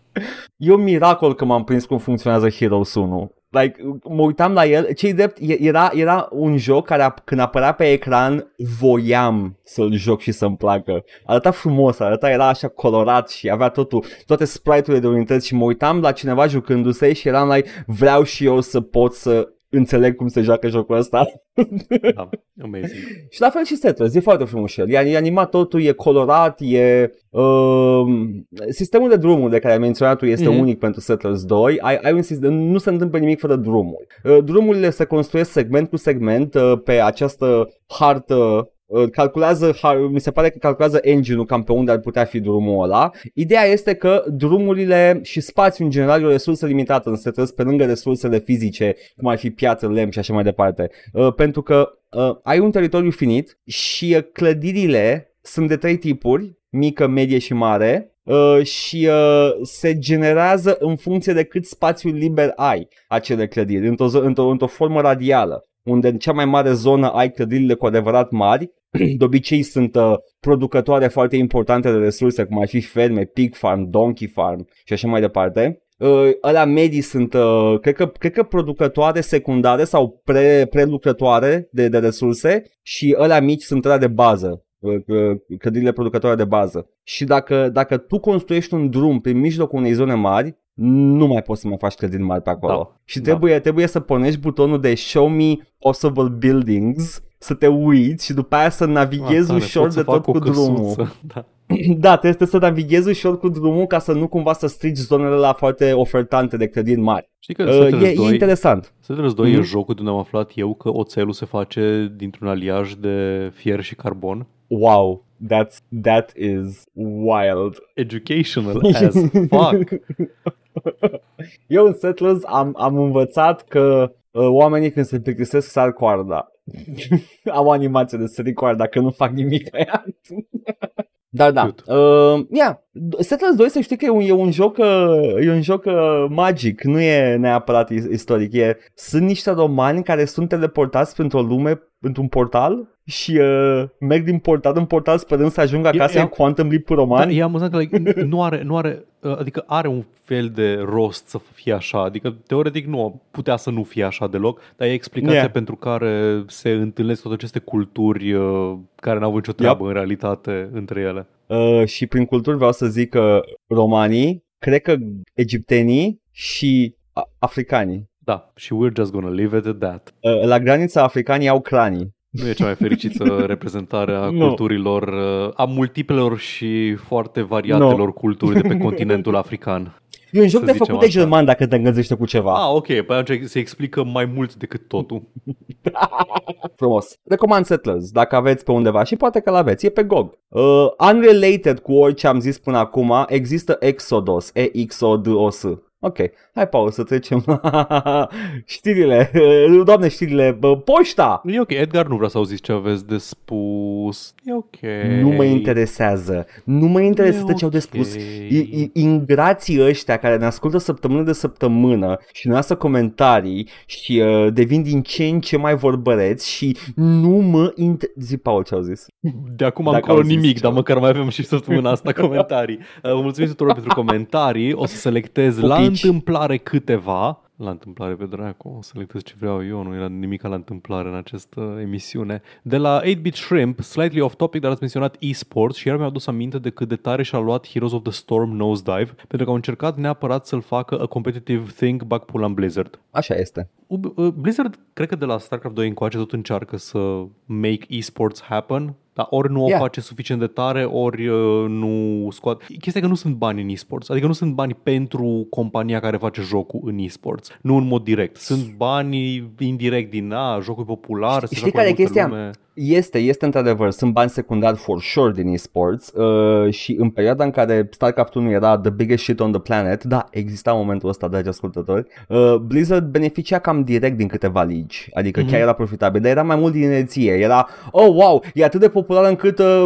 E un miracol că m-am prins cum funcționează Heroes 1. Like, mă uitam la el, cei drept, era, era un joc care a, când apărea pe ecran voiam să-l joc și să-mi placă. Arăta frumos, arăta, era așa colorat și avea totul, toate sprite-urile de unități și mă uitam la cineva jucându-se și eram like, vreau și eu să pot să înțeleg cum se joacă jocul ăsta. Da, amazing. și la fel și Settlers, e foarte frumos el. E, e animat totul, e colorat, e... Uh, sistemul de drumuri de care ai menționat tu este mm-hmm. unic pentru Settlers 2. Ai, ai un sistem, nu se întâmplă nimic fără drumuri. Uh, drumurile se construiesc segment cu segment uh, pe această hartă Uh, calculează, mi se pare că calculează engine-ul cam pe unde ar putea fi drumul ăla. Ideea este că drumurile și spațiul în general e o resursă limitată în setăți pe lângă resursele fizice, cum ar fi piatră, lemn și așa mai departe. Uh, pentru că uh, ai un teritoriu finit și uh, clădirile sunt de trei tipuri, mică, medie și mare, Uh, și uh, se generează în funcție de cât spațiu liber ai acele clădiri, într-o, într-o, într-o formă radială unde în cea mai mare zonă ai clădirile cu adevărat mari de obicei sunt uh, producătoare foarte importante de resurse, cum ar fi ferme, pig farm, donkey farm și așa mai departe. Uh, alea medii sunt, uh, cred, că, cred că producătoare secundare sau pre, prelucrătoare de, de resurse și alea mici sunt alea de bază, uh, uh, clădirile producătoare de bază. Și dacă, dacă tu construiești un drum prin mijlocul unei zone mari, nu mai poți să mai faci clădiri mari pe acolo. Da. Și trebuie, da. trebuie să punești butonul de show me possible buildings să te uiți și după aia să navighezi ah, ușor de tot cu drumul. Da. da, trebuie să navighezi ușor cu drumul ca să nu cumva să strici zonele la foarte ofertante de clădiri mari. Știi că uh, e, 2, e interesant. Settlers 2 mm-hmm. e mhm. jocul de unde am aflat eu că oțelul se face dintr-un aliaj de fier și carbon. Wow, that's, that is wild. Educational as fuck. Eu în Settlers am, am învățat că uh, oamenii când se plictisesc sar coarda. Am animație de sări coarda că nu fac nimic pe ea. Dar da, uh, yeah. Settlers 2 să știi că e un, e un joc, uh, e un joc uh, magic, nu e neapărat istoric. E, sunt niște romani care sunt teleportați pentru o lume, într-un portal și uh, merg din portal în portal sperând să ajungă acasă e, în Quantum Leap roman. Da, e amuzant că like, nu are, nu are, uh, adică are un fel de rost să fie așa, adică teoretic nu putea să nu fie așa deloc, dar e explicația yeah. pentru care se întâlnesc toate aceste culturi uh, care n-au nicio treabă yep. în realitate între ele. Uh, și prin culturi vreau să zic că romanii, cred că egiptenii și africanii. Da, și we're just gonna leave it at that. Uh, la granița africanii au cranii. Nu e cea mai fericită reprezentare a no. culturilor, uh, a multiplelor și foarte variatelor no. culturi de pe continentul african. E un joc de făcut de german dacă te îngăzește cu ceva. Ah, ok, pe atunci se explică mai mult decât totul. Frumos. Recomand Settlers, dacă aveți pe undeva și poate că l-aveți, e pe GOG. Uh, unrelated cu orice am zis până acum, există Exodus, E-X-O-D-O-S. Ok, hai Paul să trecem la știrile, doamne știrile, poșta! E ok, Edgar nu vrea să auziți ce aveți de spus, e ok. Nu mă interesează, nu mă interesează okay. ce au de spus. Ingrații ăștia care ne ascultă săptămână de săptămână și ne lasă comentarii și uh, devin din ce în ce mai vorbăreți și nu mă interesează. Zi Paul ce au zis. De acum am încolo nimic, dar măcar mai avem și săptămâna asta comentarii. Uh, vă mulțumim tuturor pentru comentarii, o să selectez la întâmplare câteva, la întâmplare pe dracu, o să selectez ce vreau eu, nu era nimic la întâmplare în această emisiune. De la 8-Bit Shrimp, slightly off topic, dar ați menționat esports și iar mi-au adus aminte de cât de tare și-a luat Heroes of the Storm Nosedive, pentru că au încercat neapărat să-l facă a competitive thing back pula în Blizzard. Așa este. Uh, Blizzard, cred că de la StarCraft 2 încoace tot încearcă să make esports happen, dar ori nu o yeah. face suficient de tare, ori uh, nu scoate. Chestia că nu sunt bani în esports, adică nu sunt bani pentru compania care face jocul în esports, nu în mod direct. Sunt bani indirect din a, jocul popular, Știi care e chestia? Lume. Este, este într-adevăr, sunt bani secundari for sure din esports uh, și în perioada în care StarCraft 1 era the biggest shit on the planet, da, exista momentul ăsta, dragi ascultători, uh, Blizzard beneficia cam direct din câteva ligi, adică mm-hmm. chiar era profitabil, dar era mai mult din inerție, era, oh wow, e atât de popular încât uh,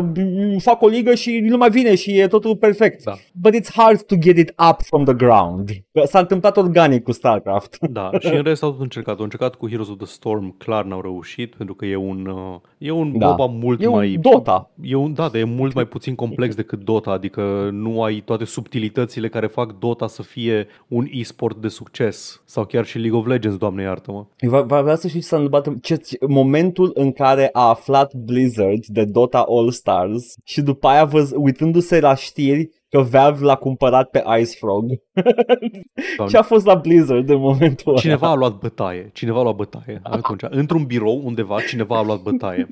fac o ligă și nu mai vine și e totul perfect. Da. But it's hard to get it up from the ground. S-a întâmplat organic cu StarCraft. Da, și în rest au încercat, au încercat cu Heroes of the Storm, clar n-au reușit, pentru că e un, uh, E un Da. MOBA mult E mai... un Dota. E un, da, dar e mult mai puțin complex decât Dota, adică nu ai toate subtilitățile care fac Dota să fie un e-sport de succes. Sau chiar și League of Legends, doamne iartă-mă. Va, va vrea să știți ce s-a întâmplat ce, ce, momentul în care a aflat Blizzard de Dota All Stars și după aia văz, uitându-se la știri că Valve l-a cumpărat pe Ice Frog. Doamne. Ce a fost la Blizzard în momentul ăla? Cineva a luat bătaie, cineva a luat bătaie. Atunci, într-un birou undeva, cineva a luat bătaie.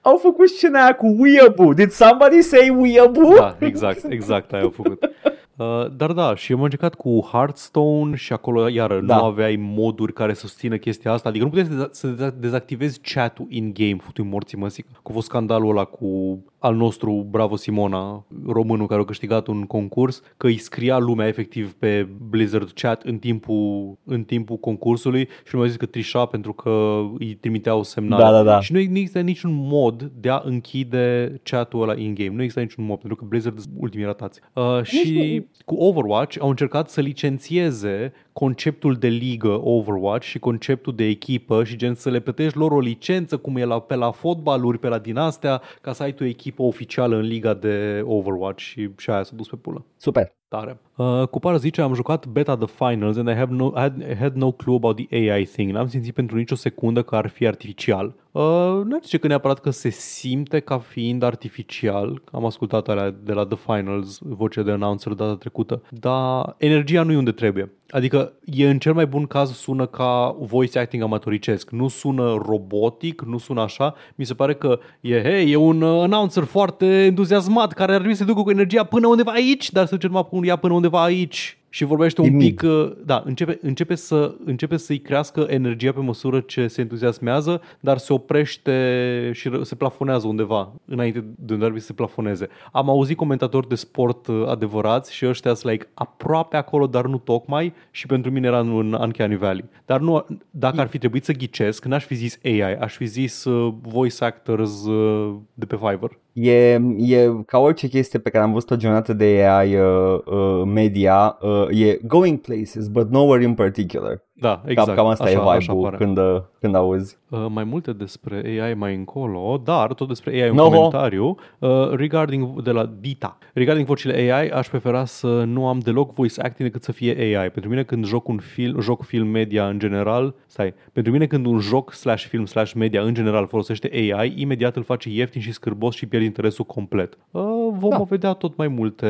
Au făcut scena aia cu Weeaboo. Did somebody say Weeaboo? Da, exact, exact, aia au făcut. Uh, dar da, și am încercat cu Hearthstone și acolo, iară, Da. nu aveai moduri care să susțină chestia asta. Adică nu puteai să, deza- să deza- dezactivezi chat-ul in-game, futui morții măsic. Că a fost scandalul ăla cu al nostru Bravo Simona, românul care a câștigat un concurs, că îi scria lumea efectiv pe Blizzard chat în timpul, în timpul concursului și nu mai zis că trișa pentru că îi trimiteau semnale. Da, da, da. Și nu există niciun mod de a închide chat-ul ăla in-game. Nu există niciun mod, pentru că Blizzard sunt ultimii ratați. Uh, și cu Overwatch au încercat să licențieze conceptul de ligă Overwatch și conceptul de echipă și gen să le plătești lor o licență cum e la, pe la fotbaluri, pe la din astea, ca să ai tu o echipă oficială în liga de Overwatch și, și aia s-a dus pe pulă. Super. Tare. Uh, Cupar zice, am jucat beta The Finals and I have no, I had, I had no clue about the AI thing. N-am simțit pentru nicio secundă că ar fi artificial. Uh, nu ar zice că neapărat că se simte ca fiind artificial. Am ascultat alea de la The Finals, voce de announcer data trecută. Dar energia nu e unde trebuie. Adică e în cel mai bun caz sună ca voice acting amatoricesc. Nu sună robotic, nu sună așa. Mi se pare că e, hey, e un uh, announcer foarte entuziasmat care ar trebui să ducă cu energia până undeva aici, dar să zicem acum ea până undeva aici și vorbește un Timid. pic, uh, da, începe, începe, să, începe să-i crească energia pe măsură ce se entuziasmează, dar se oprește și ră- se plafonează undeva înainte de unde ar trebui să se plafoneze. Am auzit comentatori de sport uh, adevărați și ăștia sunt like aproape acolo, dar nu tocmai și pentru mine era în Uncanny Valley. Dar nu, dacă ar fi trebuit să ghicesc, n-aș fi zis AI, aș fi zis uh, voice actors uh, de pe Fiverr. E, e ca orice chestie pe care am văzut-o generată de AI uh, uh, media, uh, e going places, but nowhere in particular. Da, Exact, exact. cam, cam asta așa, e așa vibe-ul pare. când, uh, când auzi. Uh, mai multe despre AI mai încolo, dar tot despre AI un Noho. comentariu. Uh, regarding de la Dita. Regarding vocile AI, aș prefera să nu am deloc voice acting decât să fie AI. Pentru mine când joc un film, joc film media în general, stai, pentru mine când un joc slash film slash media în general folosește AI, imediat îl face ieftin și scârbos și pierde interesul complet. Uh, vom Da. vedea tot mai multe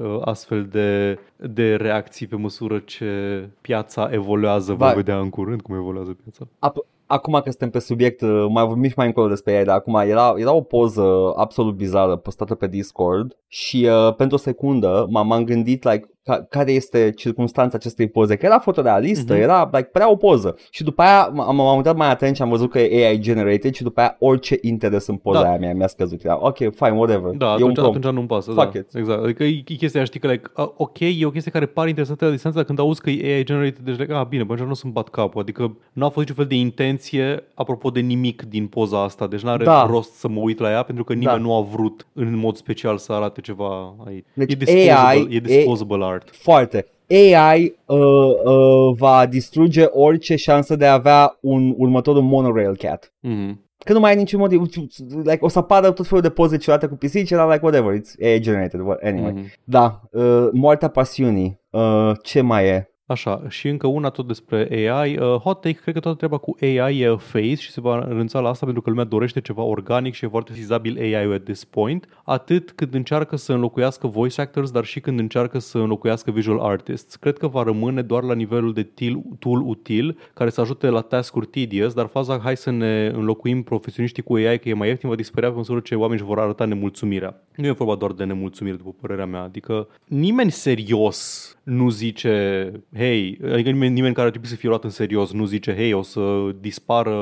uh, astfel de, de reacții pe măsură ce piața evoluează. Vom Vai. vedea în curând cum evoluează piața. Ap- acum că suntem pe subiect, uh, mai vorbim și mai încolo despre ea, dar acum era, era o poză absolut bizară postată pe Discord și uh, pentru o secundă m- m-am gândit like, ca, care este circunstanța acestei poze, că era fotorealistă, Mhm. mm-hmm. era like, părea o poză și după aia m- m- m-am uitat mai atent și am văzut că e AI generated și după aia orice interes în poza Da. aia mea mi-a scăzut. Era, ok, fine, whatever. Da, e un atunci, prompt. atunci nu-mi pasă. Fuck da. it. Exact. Adică e, e chestia aia, știi că, like, uh, ok, e o chestie care pare interesantă la distanță, dar când auzi că e AI generated, deci, like, ah, bine, bă, nu să-mi bat capul. Adică nu a fost niciun fel de intenție, apropo de nimic din poza asta. Deci n-are Da. rost să mă uit la ea, pentru că nimeni Da. nu a vrut în mod special să arate ceva aici. Deci e disposable, AI e disposable art. Foarte. AI uh, uh, va distruge orice șansă de a avea un următorul monorail cat. Mhm. Că nu mai ai niciun motiv. Like, o să apară tot felul de poze ciudate cu pisici, dar like whatever, it's AI generated. What, anyway. Mhm. Da, uh, moartea pasiunii. Uh, ce mai e? Așa, și încă una tot despre AI. Uh, hot take, cred că toată treaba cu AI e face și se va renunța la asta pentru că lumea dorește ceva organic și e foarte fizabil AI-ul at this point. Atât când încearcă să înlocuiască voice actors, dar și când încearcă să înlocuiască visual artists. Cred că va rămâne doar la nivelul de til, tool util care să ajute la task-uri tedious, dar faza hai să ne înlocuim profesioniștii cu AI că e mai ieftin va dispărea pe măsură ce oamenii își vor arăta nemulțumirea. Nu e vorba doar de nemulțumire, după părerea mea. Adică nimeni serios nu zice, hei, adică nimeni, nimeni care ar trebui să fie luat în serios nu zice, hei, o să dispară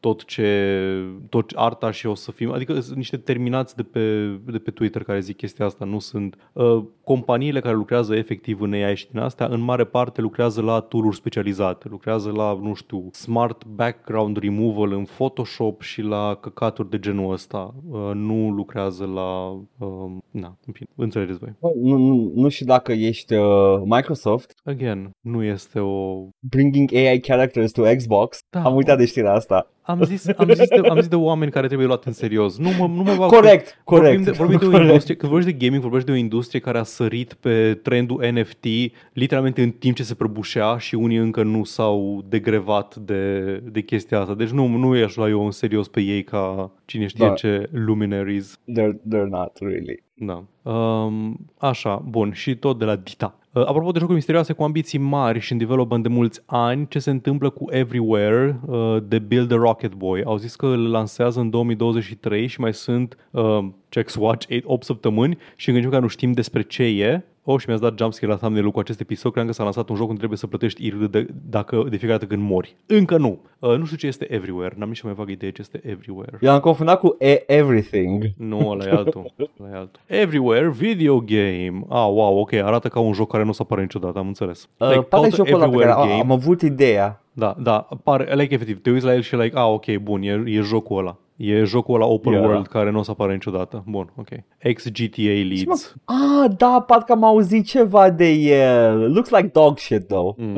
tot ce, tot arta și o să fim, adică sunt niște terminați de pe, de pe Twitter care zic chestia asta, nu sunt uh, companiile care lucrează efectiv în AI și din astea, în mare parte lucrează la tool-uri specializate, lucrează la, nu știu, smart background removal în Photoshop și la căcaturi de genul ăsta, uh, nu lucrează la, uh, na, în fine, înțelegeți voi. Nu, nu, nu știu dacă ești uh, uh, Microsoft Again, nu este o... bringing AI characters to Xbox. Da, Am uitat de știrea asta. Am zis, am zis, de, am zis de oameni care trebuie luat în serios. Nu mă, nu mă bag Corect, corect. Vorbim de, vorbim de o corect. industrie, când vorbești de gaming, vorbești de o industrie care a sărit pe trendul NFT literalmente în timp ce se prăbușea și unii încă nu s-au degrevat de, de chestia asta. Deci nu, nu i-aș lua eu în serios pe ei ca cine știe Da. ce luminaries. They're, they're not really. Da. Um, așa, bun. Și tot de la Dita. Uh, apropo de jocuri misterioase cu ambiții mari și în development de mulți ani, ce se întâmplă cu Everywhere uh, de Build a Rocket Boy? Au zis că îl lansează în 2023 și mai sunt uh, check watch 8 săptămâni și în că nu știm despre ce e. Oh, și mi-ați dat jumpscare la thumbnail cu acest episod. Cream că s-a lansat un joc unde trebuie să plătești IRL de, dacă, de fiecare dată când mori. Încă nu. Uh, nu știu ce este Everywhere. N-am nici cea mai vagă idee ce este Everywhere. Eu am confundat cu e- Everything. Nu, ăla e altul. Ăla e altul. Everywhere Video Game. Ah, wow, ok, arată ca un joc care nu o să apară niciodată, am înțeles. Uh, Like, poate caută jocul ăla pe care Everywhere am, am avut ideea. Da, da, pare, like, efectiv, te uiți la el și like, ah, ok, bun, e, e jocul ăla. E jocul ăla open E ăla. world care nu o să apară niciodată. Bun, ok. Ex-GTA leads. Ah, da, parcă am auzit ceva de el. Looks like dog shit, though. Mm.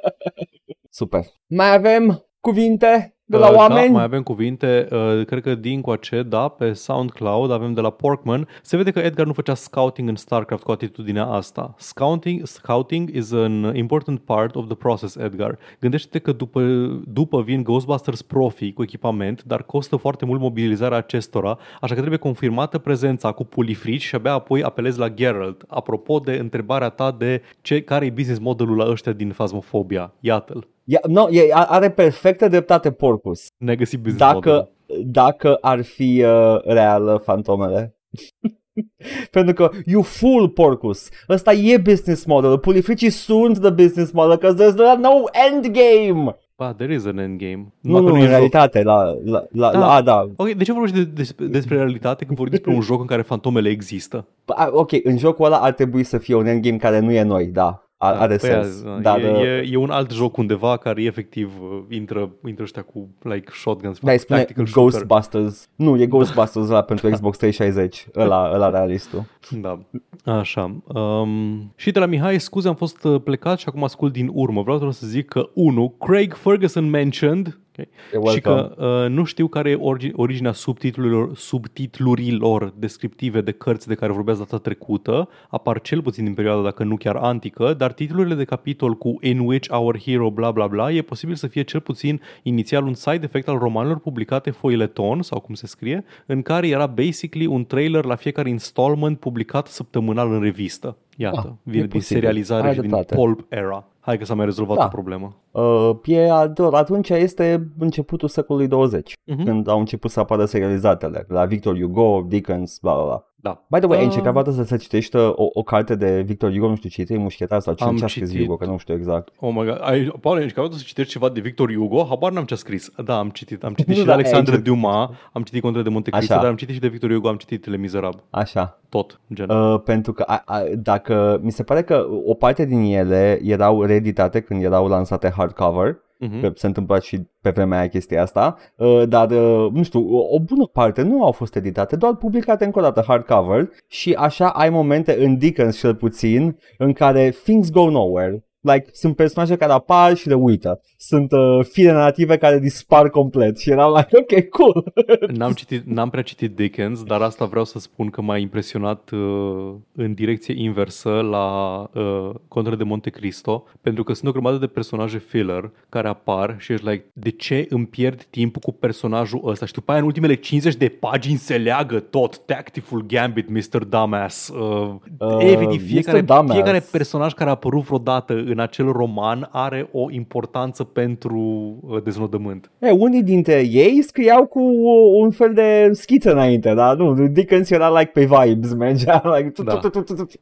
Super. Mai avem cuvinte de la Uh, oameni? Da, mai avem cuvinte, uh, cred că din coace, da, pe SoundCloud avem de la Porkman. Se vede că Edgar nu făcea scouting în StarCraft cu atitudinea asta. Scouting, scouting is an important part of the process, Edgar. Gândește-te că după, după vin Ghostbusters Profi cu echipament, dar costă foarte mult mobilizarea acestora, așa că trebuie confirmată prezența cu pulifrici și abia apoi apelezi la Geralt. Apropo de întrebarea ta de ce, care e business modelul la ăștia din Phasmophobia, iată-l. Yeah, no, e, are perfectă dreptate Porcus. Ne-a găsit business modelul. Dacă, dacă ar fi uh, reală fantomele. Pentru că you fool Porcus. Ăsta e business model. Pulifricii sunt the business model because there's no endgame. Ba, there is an endgame. Nu, Numai nu, că în e joc. realitate, la, la, la, Da. la a, da. Ok, de ce vorbești de, despre, despre realitate când vorbești despre un joc în care fantomele există? A, Ok, în jocul ăla ar trebui să fie un endgame care nu e noi, da. A, are Păi, sens. da, Dar, e, uh, e, e, un alt joc undeva care efectiv uh, intră, intră ăștia cu like shotguns, da, îi spune tactical shooter. Ghostbusters. Nu, e Ghostbusters ăla pentru Xbox 360. Ăla, ăla realistul. Da, așa. Um, și de la Mihai, scuze, am fost uh, plecat și acum ascult din urmă. Vreau doar să zic că, unu, Craig Ferguson mentioned okay, You're și welcome. că uh, nu știu care e origi- originea subtitlurilor, subtitlurilor descriptive de cărți de care vorbeați data trecută. Apar cel puțin din perioada, dacă nu chiar antică, dar titlurile de capitol cu In which our hero bla bla bla e posibil să fie cel puțin inițial un side effect al romanelor publicate foileton, sau cum se scrie, în care era basically un trailer la fiecare installment publicat săptămânal în revistă. Iată, Ah, vine e din posibil. serializare Ai și din dreptate. pulp era. Hai că s-a mai rezolvat Da. o problemă. Uh, e ador. Atunci este începutul secolului 20, Mhm. când au început să apară serializatele, la Victor Hugo, Dickens, bla bla bla. Da. By the way, ai Uh, încercat vreodată să citești uh, o, o carte de Victor Hugo, nu știu ce, trei mușchetari sau ce, Am ce a scris citit. Hugo, că nu știu exact. Oh my god, ai, Paul, ai încercat să citești ceva de Victor Hugo? Habar n-am ce a scris. Da, am citit. Am citit Nu, și de da, Alexandre ai Dumas, am citit Conte de Monte Cristo, Așa. dar am citit și de Victor Hugo, am citit Le Miserable. Așa. Tot, gen. Uh, pentru că a, a, dacă mi se pare că o parte din ele erau reeditate când erau lansate hardcover, Mhm. că se întâmpla și pe vremea aia chestia asta, uh, dar, uh, nu știu, o, o bună parte nu au fost editate, doar publicate încă o dată hardcover și așa ai momente în Dickens cel puțin în care things go nowhere. Like, sunt personaje care apar și le uită. Sunt uh, fire narrative care dispar complet și erau like, ok, cool. N-am, citit, n-am prea citit Dickens, dar asta vreau să spun că m-a impresionat uh, în direcție inversă la uh, Conte de Monte Cristo, pentru că sunt o grămadă de personaje filler care apar și ești like, de ce îmi pierd timpul cu personajul ăsta? Și după aia în ultimele 50 de pagini se leagă tot. Tactful Gambit, Mr. Dumbass. Uh, Uh, efectiv, Mr. fiecare, Dumbass. fiecare personaj care a apărut vreodată în acel roman are o importanță pentru uh, deznodământ. E, unii dintre ei scriau cu uh, un fel de schiță înainte, dar nu, Dickens era like pe vibes, mergea like... tu- Da. tu- tu- tu- tu- tu.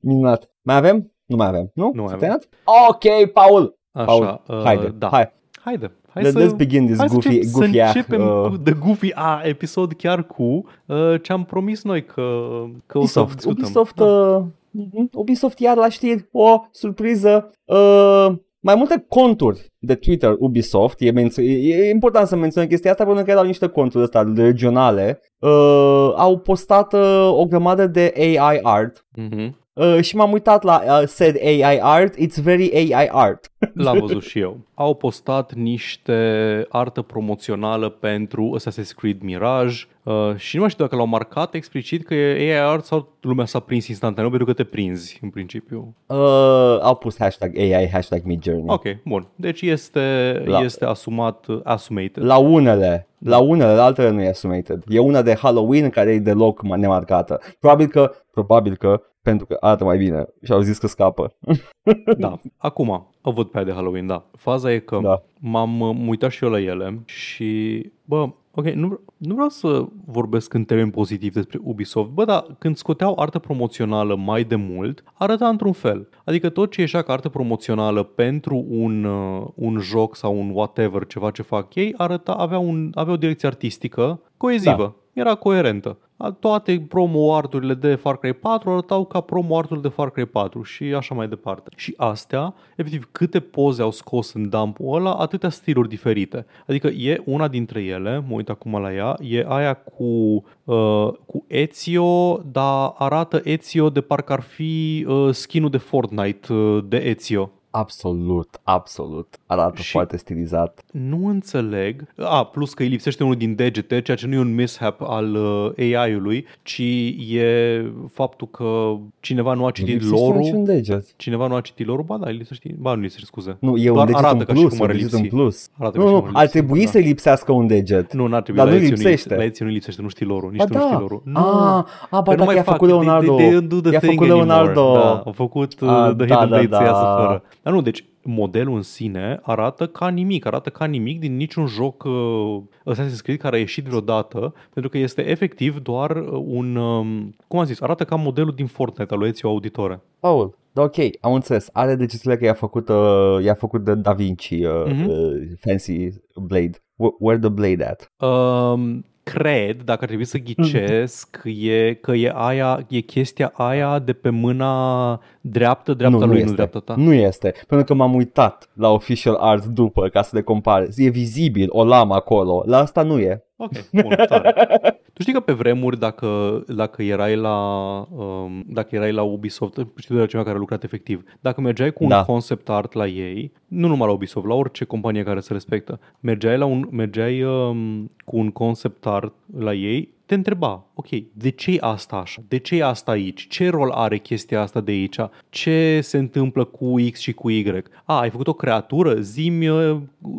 Minunat. Mai avem? Nu mai avem, nu? Nu mai S-a avem. terminat? Ok, Paul. Așa, Paul, uh, haide, da. hai. Haide. Hai Let, să, let's begin this hai să, goofy, încep, goofy să act, începem uh, cu The Goofy A episod chiar cu uh, ce am promis noi că, că o să Ubisoft. discutăm. Ubisoft, Da. uh, mhm, Ubisoft iar la știri, o surpriză. Uh, mai multe conturi de Twitter Ubisoft, e, menț- e, e important să menționăm chestia asta pentru că erau niște conturi astea regionale, uh, au postat uh, o grămadă de AI art Mhm. Uh, și m-am uitat la uh, said AI art, it's very AI art. L-am văzut și eu. Au postat niște artă promoțională pentru Assassin's Creed Mirage uh, și nu mai știu dacă l-au marcat explicit că e AI art sau lumea s-a prins instantaneu pentru că te prinzi în principiu. Uh, au pus hashtag AI, hashtag Midjourney. Ok, bun. Deci este, La- este asumat, uh, assumated. La unele, la unele, la altele nu e assumated. E una de Halloween care e deloc ma- nemarcată. Probabil că, probabil că, pentru că arată mai bine și au zis că scapă. Da. Acum, o văd pe aia de Halloween, da. Faza e că Da. m-am uh, uitat și eu la ele și, bă, ok, nu, vre- nu vreau să vorbesc în termeni pozitiv despre Ubisoft, bă, dar când scoteau artă promoțională mai de mult, arăta într-un fel. Adică tot ce ieșea ca artă promoțională pentru un, uh, un joc sau un whatever, ceva ce fac ei, arăta, avea, un, avea o direcție artistică coezivă. Era coerentă. A- Toate promo arturile de Far Cry 4 arătau ca promo arturi de Far Cry 4 și așa mai departe. Și astea, efectiv, câte poze au scos în dumpul ăla, atâtea stiluri diferite. Adică e una dintre ele, mă uit acum la ea, e aia cu, uh, cu Ezio, dar arată Ezio de parcă ar fi uh, skin-ul de Fortnite uh, de Ezio. Absolut, absolut. Arată Și- foarte stilizat. Nu înțeleg. A, plus că îi lipsește unul din degete, ceea ce nu e un mishap al uh, AI-ului, ci e faptul că cineva nu a Nu citit lipsește lore niciun deget. Cineva nu a citit lore Ba da, îi lipsește. Ba, nu lipsește, scuze. Nu, e Doar un deget arată în ca și plus, cum un ar deget lipsi. în plus. Arată ca Nu, și nu, cum ar ar lipsi, trebui da. să-i lipsească un deget. Nu, n-ar trebui. Dar la nu Ezio lipsește. La Ezio nu lipsește, nu știi lore Nici Ba tu nu știi da. lore Nu. Ah, ah, ba Că nu da, mai i-a fac, făcut they- Leonardo. They, they don't do the I-a thing făcut anymore. Leonardo. Da, au făcut uh, Ah, The da, Hidden da, Blade să iasă da. fără. Dar nu, deci modelul în sine arată ca nimic, arată ca nimic din niciun joc uh, Assassin's Creed care a ieșit vreodată, pentru că este efectiv doar uh, un, um, cum am zis, arată ca modelul din Fortnite al lui Ezio Auditore. Paul, da, ok, am înțeles. Are degetele că i-a făcut, uh, i-a făcut de Da Vinci uh, Mhm. uh, Fancy Blade. Where, where the blade at? Um, cred, dacă ar trebui să ghicesc, e că e aia, e chestia aia de pe mâna dreaptă, dreapta nu, nu lui, este. nu dreapta ta. Nu este, pentru că m-am uitat la official art după ca să le compare. E vizibil o lamă acolo. La asta nu e. Ok, bun, tare. Tu știi că pe vremuri, dacă, dacă, erai la, um, dacă erai la Ubisoft, știu de la cineva care a lucrat efectiv, dacă mergeai cu un Da. concept art la ei, nu numai la Ubisoft, la orice companie care se respectă, mergeai, la un, mergeai um, cu un concept art la ei, te întreba, ok, de ce e asta așa? De ce e asta aici? Ce rol are chestia asta de aici? Ce se întâmplă cu X și cu Y? A, ai făcut o creatură? Zimi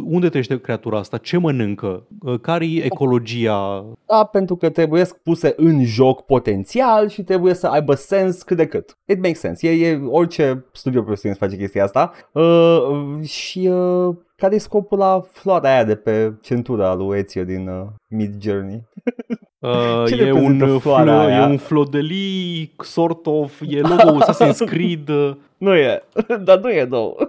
unde trăiește creatura asta? Ce mănâncă? Uh, Care e ecologia? Da, pentru că trebuie puse în joc potențial și trebuie să aibă sens cât de cât. It makes sense. E, e orice studio profesionist face chestia asta. Uh, și uh, care e scopul la floarea aia de pe centura lui Ezio din uh, Mid Journey? Uh, Ce e, un, reprezintă uh, floarea flo- e aia? un flodeli, sort of, e logo Assassin's Creed. uh, Nu e, dar nu e două.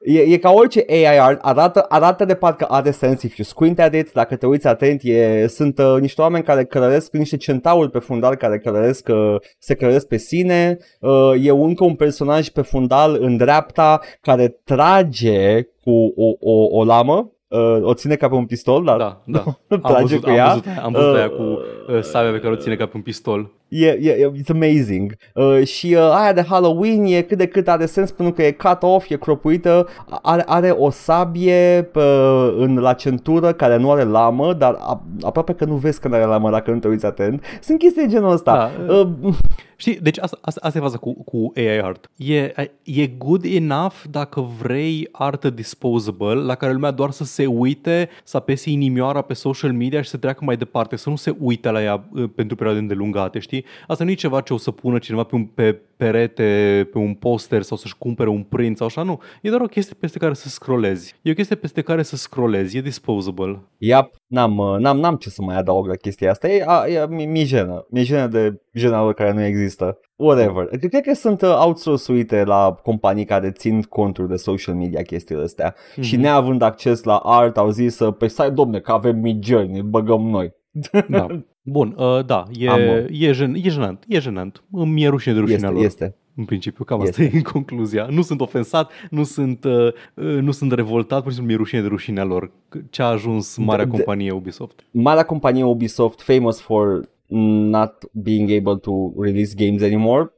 E, e ca orice AI art, arată, arată de parcă are sens if you squint at it, dacă te uiți atent, e, sunt uh, niște oameni care călăresc, niște centauri pe fundal care călăresc, uh, se călăresc pe sine, uh, e încă un personaj pe fundal în dreapta care trage cu o, o, o lamă, uh, o ține ca pe un pistol, dar Da, da. Am Trage văzut, cu am ea. văzut, aia, am văzut Uh, aia cu uh, sabia pe care o ține ca pe un pistol. E, e, e, it's amazing. Uh, și uh, aia de Halloween e cât de cât are sens pentru că e cut off, e cropuită, are, are o sabie pe, în, la centură care nu are lamă, dar a, aproape că nu vezi că nu are lamă dacă nu te uiți atent. Sunt chestii de genul ăsta. Da, uh, Știi, deci asta, asta, asta e faza cu, cu AI art. E, e good enough dacă vrei artă disposable la care lumea doar să se uite, să apese inimioara pe social media și să treacă mai departe, să nu se uite la ea uh, pentru perioade îndelungate, știi? Asta nu e ceva ce o să pună cineva pe un pe perete, pe un poster sau să-și cumpere un print sau așa, nu. E doar o chestie peste care să scrollezi. E o chestie peste care să scrollezi, e disposable. Yep, n-am, uh, n-am, n-am ce să mai adaug la chestia asta. E, a, e mi, mi jenă. Mi jenă de jena lor care nu există. Whatever. Cred că sunt uh, outsource-uite la companii care țin conturi de social media chestiile astea. Mm-hmm. Și neavând acces la art, au zis, uh, pe site, domne, că avem Midjourney, îl băgăm noi. Da. Bun, uh, da, e, Am, uh, e, gen, e jenant, e jenant. Îmi e rușine de rușinea Este, lor. este. În principiu, cam asta e în concluzia. Nu sunt ofensat, nu sunt, uh, uh, nu sunt revoltat, pur și simplu mi-e rușine de rușinea lor. Ce a ajuns marea De- de- companie Ubisoft. Marea companie Ubisoft, famous for not being able to release games anymore.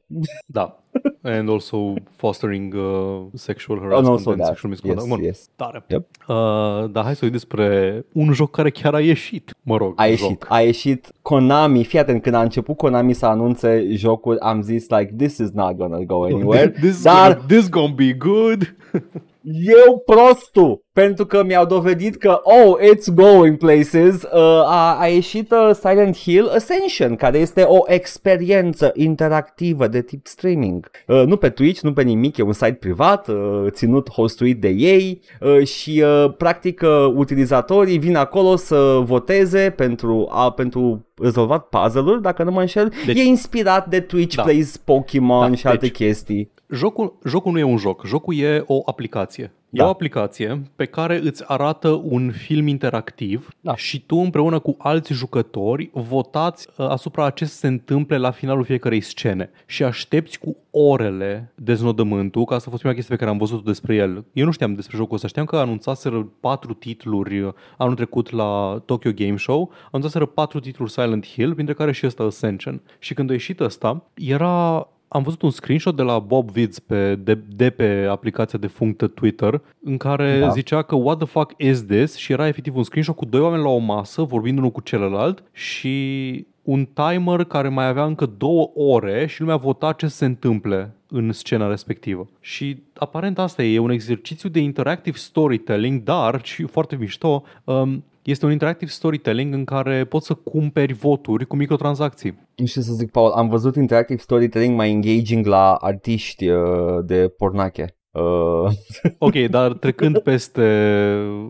Da. And also fostering uh, sexual harassment And also and that. sexual misconduct. Yes, Bun, yes. Tare. Yep. Uh, dar hai să vorbim despre un joc care chiar a ieșit. Mă rog, A un ieșit, joc. a ieșit Konami, fii atent, când a început Konami să anunțe jocul, am zis like, this is not gonna go anywhere, This, dar gonna, this gonna be good. eu prostul, pentru că mi-au dovedit că, oh, it's going places, uh, a, a ieșit uh, Silent Hill Ascension, care este o experiență interactivă de tip streaming. Uh, nu pe Twitch, nu pe nimic, e un site privat, uh, ținut hostuit de ei uh, și uh, practic uh, utilizatorii vin acolo să voteze pentru, a, pentru rezolvat puzzle-uri, dacă nu mă înșel. Deci- e inspirat de Twitch Da. Plays Pokémon Da, și alte deci- chestii. Jocul, jocul nu e un joc, jocul e o aplicație. E Da. o aplicație pe care îți arată un film interactiv Da. și tu împreună cu alți jucători votați uh, asupra a ce se întâmple la finalul fiecarei scene și aștepți cu orele deznodământul, că asta a fost prima chestie pe care am văzut despre el. Eu nu știam despre jocul ăsta, știam că anunțaseră patru titluri uh, anul trecut la Tokyo Game Show, anunțaseră patru titluri Silent Hill, printre care și ăsta Ascension. Și când a ieșit ăsta, era am văzut un screenshot de la Bob Vids pe, de, de pe aplicația de functă Twitter în care Da. da. zicea că what the fuck is this și era efectiv un screenshot cu doi oameni la o masă vorbind unul cu celălalt și un timer care mai avea încă două ore și lumea vota ce se întâmple în scena respectivă. Și aparent asta e, e un exercițiu de interactive storytelling, dar și foarte mișto, um, este un interactive storytelling în care poți să cumperi voturi cu microtransacții. Nu știu să zic, Paul, am văzut interactive storytelling mai engaging la artiști uh, de pornache. Uh, Ok, dar trecând peste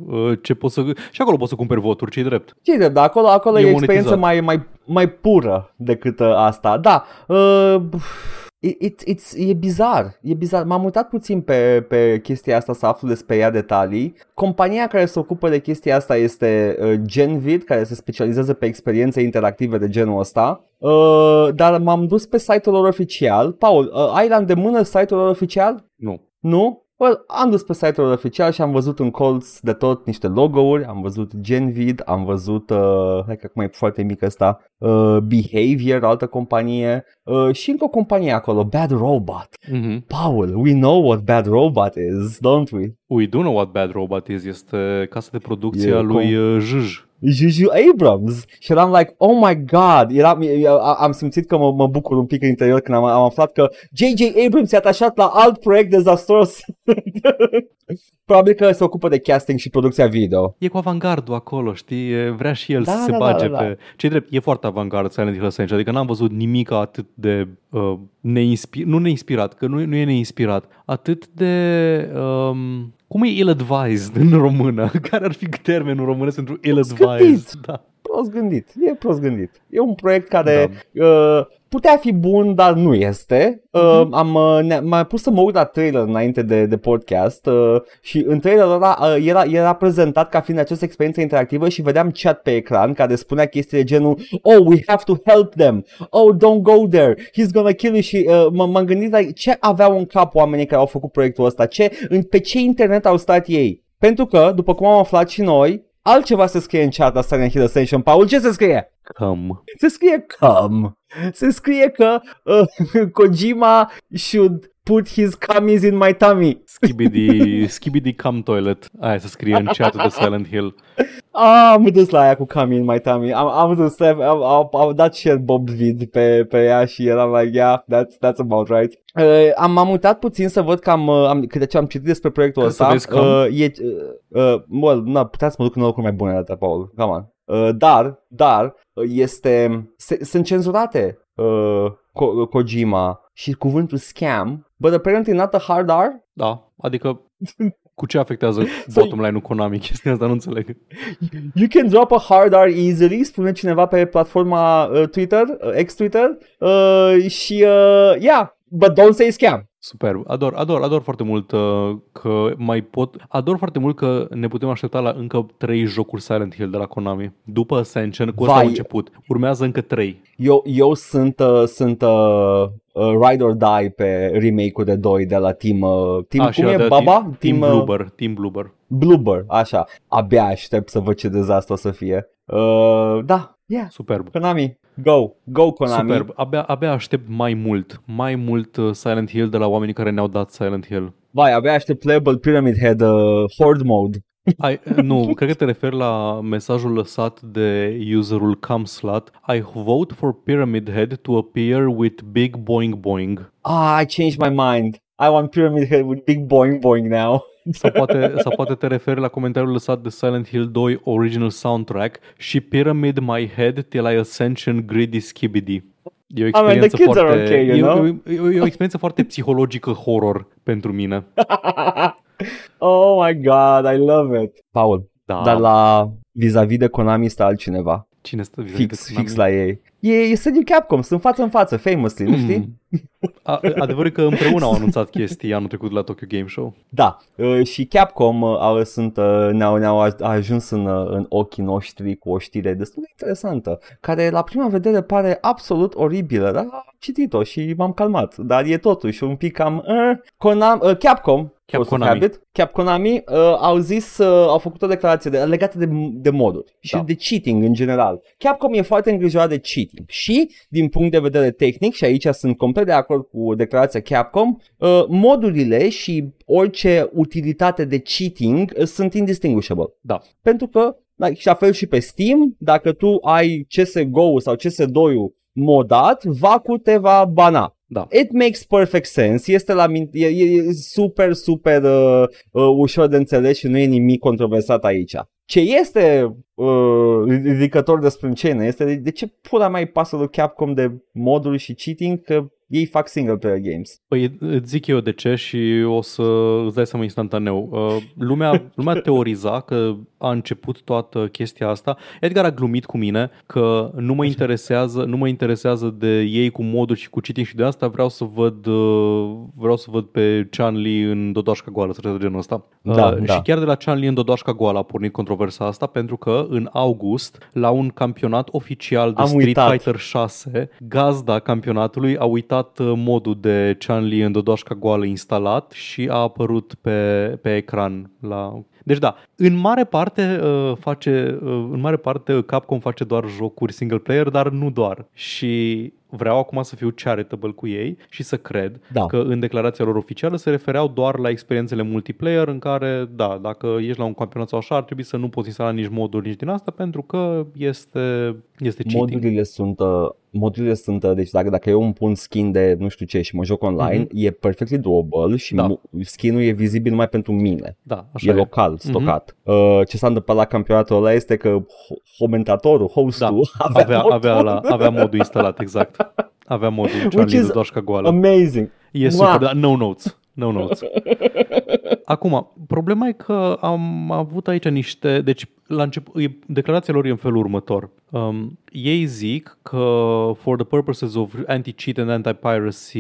uh, ce poți să... Și acolo poți să cumperi voturi, ce drept. ce drept, dar acolo, acolo E e, e experiență mai, monetizat. mai, mai pură decât uh, asta. Da, uh, it, it, it's, e bizar, e bizar. M-am uitat puțin pe, pe chestia asta să aflu despre ea detalii. Compania care se ocupă de chestia asta este uh, Genvid, care se specializează pe experiențe interactive de genul ăsta. Uh, dar m-am dus pe site-ul lor oficial. Paul, uh, ai la îndemână site-ul lor oficial? Nu. Nu? Well, am dus pe site-ul lor oficial și am văzut în colț de tot niște logo-uri, am văzut Genvid, am văzut, uh, hai că acum e foarte mic ăsta, uh, Behavior, altă companie uh, și încă o companie acolo, Bad Robot. Mm-hmm. Paul, we know what Bad Robot is, don't we? We do know what Bad Robot is. Este casa de producție E a lui com- uh, Jj. Juju Abrams și eram like, oh my god, eram, eu- am simțit că mă, mă bucur un pic în interior când am, am aflat că J.J. Abrams e atașat la alt proiect dezastros. Probabil că se ocupă de casting și producția video. E cu avangardul acolo, știi? E- Vrea și el Da, să se da, da, bage da, da. pe... ce drept, e foarte avangard Silent Hill Ascension, adică n-am văzut nimic atât de uh, neinspir... nu neinspirat, că nu, e- nu e neinspirat, atât de... Um, cum e ill-advised în română? Care ar fi termenul românesc pentru ill-advised? gândit. Da. Prost gândit, e prost gândit. E un proiect care uh, putea fi bun, dar nu este. Uh, am uh, ne- m-am pus să mă uit la trailer înainte de, de podcast uh, și în trailerul ăla uh, era, era prezentat ca fiind această experiență interactivă și vedeam chat pe ecran care spunea chestii de genul Oh, we have to help them. Oh, don't go there. He's gonna kill you și uh, m- m-am gândit like, ce aveau în cap oamenii care au făcut proiectul ăsta, ce, în, pe ce internet au stat ei. Pentru că, după cum am aflat și noi, altceva se scrie în chat la Silent Hill Ascension. Paul, ce se scrie? Cam. Se scrie cum. Se scrie că uh, Kojima should put his cummies in my tummy. Skibidi, skibidi cam toilet. Aia se scrie în chat de Silent Hill. Ah, am dus la aia cu cummy in my tummy. Am, am dus, am, am, am, am dat share Bob vid pe, pe ea și eram like, yeah, that's, that's about right. Uh, am, am uitat puțin să văd cam, uh, am, câte ce am citit despre proiectul Ca ăsta. să vezi cam. Uh, e, uh, uh, well, na, puteți să mă duc în locuri mai bune data, Paul. Come on. Uh, dar, dar, uh, este, se, sunt cenzurate uh, Ko- Kojima și cuvântul scam, but apparently not a hard R. Da, adică cu ce afectează So- bottom line-ul Konami? Chestia asta nu înțeleg. You can drop a hard R easily, spune cineva pe platforma uh, Twitter, uh, ex-Twitter, uh, și uh, yeah, but don't say scam. Superb. Ador, ador, ador foarte mult uh, că mai pot... Ador foarte mult că ne putem aștepta la încă trei jocuri Silent Hill de la Konami. După Ascension, cu ăsta Vai. au început. Urmează încă trei. Eu, eu sunt, uh, sunt uh, uh, ride or die pe remake-ul de 2 de la Team, uh, team Ah, și cum ăla e, de Baba? Team, team uh, Bloober. Team Bloober. Bloober, așa. Abia aștept să văd ce dezastru o să fie. Uh, da, Yeah. Superb. Konami, go, go Konami. Superb. Abia, abia aștept mai mult, mai mult uh, Silent Hill de la oamenii care ne-au dat Silent Hill. Vai, abia aștept Playable Pyramid Head uh, Horde Mode. Ai, nu, cred că te referi la mesajul lăsat de userul Camslat. I vote for Pyramid Head to appear with big boing boing. Ah, I changed my mind. I want Pyramid Head with big boing boing now. Sau poate, sau poate te referi la comentariul lăsat de Silent Hill 2 Original Soundtrack și Pyramid My Head till I Ascension Greedy Skibidi. E o I mean, the experiență kids are foarte, okay, you e, know? e, e, e o experiență foarte psihologică horror pentru mine. oh my god, I love it. Paul, Da. dar la vis-a-vis de Konami stă altcineva. Cine stă vis-a-vis de Fix, Konami? fix la ei. E, e sediu Capcom, sunt față în față, famously, nu știi? Mm. A, adevărul e că împreună au anunțat chestii anul trecut la Tokyo Game Show. Da, uh, și Capcom uh, au, sunt, uh, ne-au, ne-au a- ajuns în, uh, în ochii noștri cu o știre destul de interesantă, care la prima vedere pare absolut oribilă, dar am citit-o și m-am calmat, dar e totuși un pic cam... Uh, Konam, uh, Capcom, Cap Force of Konami. Habit, Cap Konami uh, au zis, uh, au făcut o declarație de, legată de, de moduri și Da. de cheating în general. Capcom e foarte îngrijorat de cheating și din punct de vedere tehnic, și aici sunt complet de acord cu declarația Capcom, uh, modurile și orice utilitate de cheating uh, sunt indistinguishable. Da. Pentru că, like, și la fel și pe Steam, dacă tu ai CSGO sau CS2-ul modat, Vacu te va bana. Da. It makes perfect sense, este la min- e, e, e super, super uh, uh, ușor de înțeles și nu e nimic controversat aici. Ce este uh, ridicător de sprâncenă este de, de ce pula mai pasă lui Capcom de moduri și cheating că ei fac single player games. Păi îți zic eu de ce și o să îți dai seama instantaneu. Uh, Lumea, lumea teoriza că a început toată chestia asta. Edgar a glumit cu mine că nu mă interesează, nu mă interesează de ei cu modul și cu cheating și de asta vreau să văd uh, vreau să văd pe Chan Li în Dodoașca goală, să de genul ăsta. Da, Uh, da. Și chiar de la Chan Li în Dodoașca goală a pornit controversa asta pentru că în august la un campionat oficial de Am Street uitat. Fighter 6, gazda campionatului a uitat uh, modul de Chan-Li în Dodoașca goală instalat și a apărut pe, pe ecran la... Deci da, în mare parte uh, face, uh, în mare parte Capcom face doar jocuri single player, dar nu doar. Și vreau acum să fiu charitable cu ei și să cred Da. că în declarația lor oficială se refereau doar la experiențele multiplayer în care, da, dacă ești la un campionat sau așa, ar trebui să nu poți instala nici moduri nici din asta pentru că este, este cheating. Modurile sunt, uh, modurile sunt, uh, deci dacă, dacă eu îmi pun skin de nu știu ce și mă joc online, Mhm. e perfectly doable și Da. mu- skin-ul e vizibil numai pentru mine. Da, așa e local, stocat. Mhm. Uh, ce s-a întâmplat la campionatul ăla este că ho- comentatorul, hostul, Da, avea, modul. avea, la, avea modul instalat, exact. Avea modul Charlie is de doașca goală. Amazing. E Mua. super, dar no notes. No notes. Acum, problema e că am avut aici niște... Deci, la început, e- declarația lor e în felul următor. Um, ei zic că for the purposes of anti-cheat and anti-piracy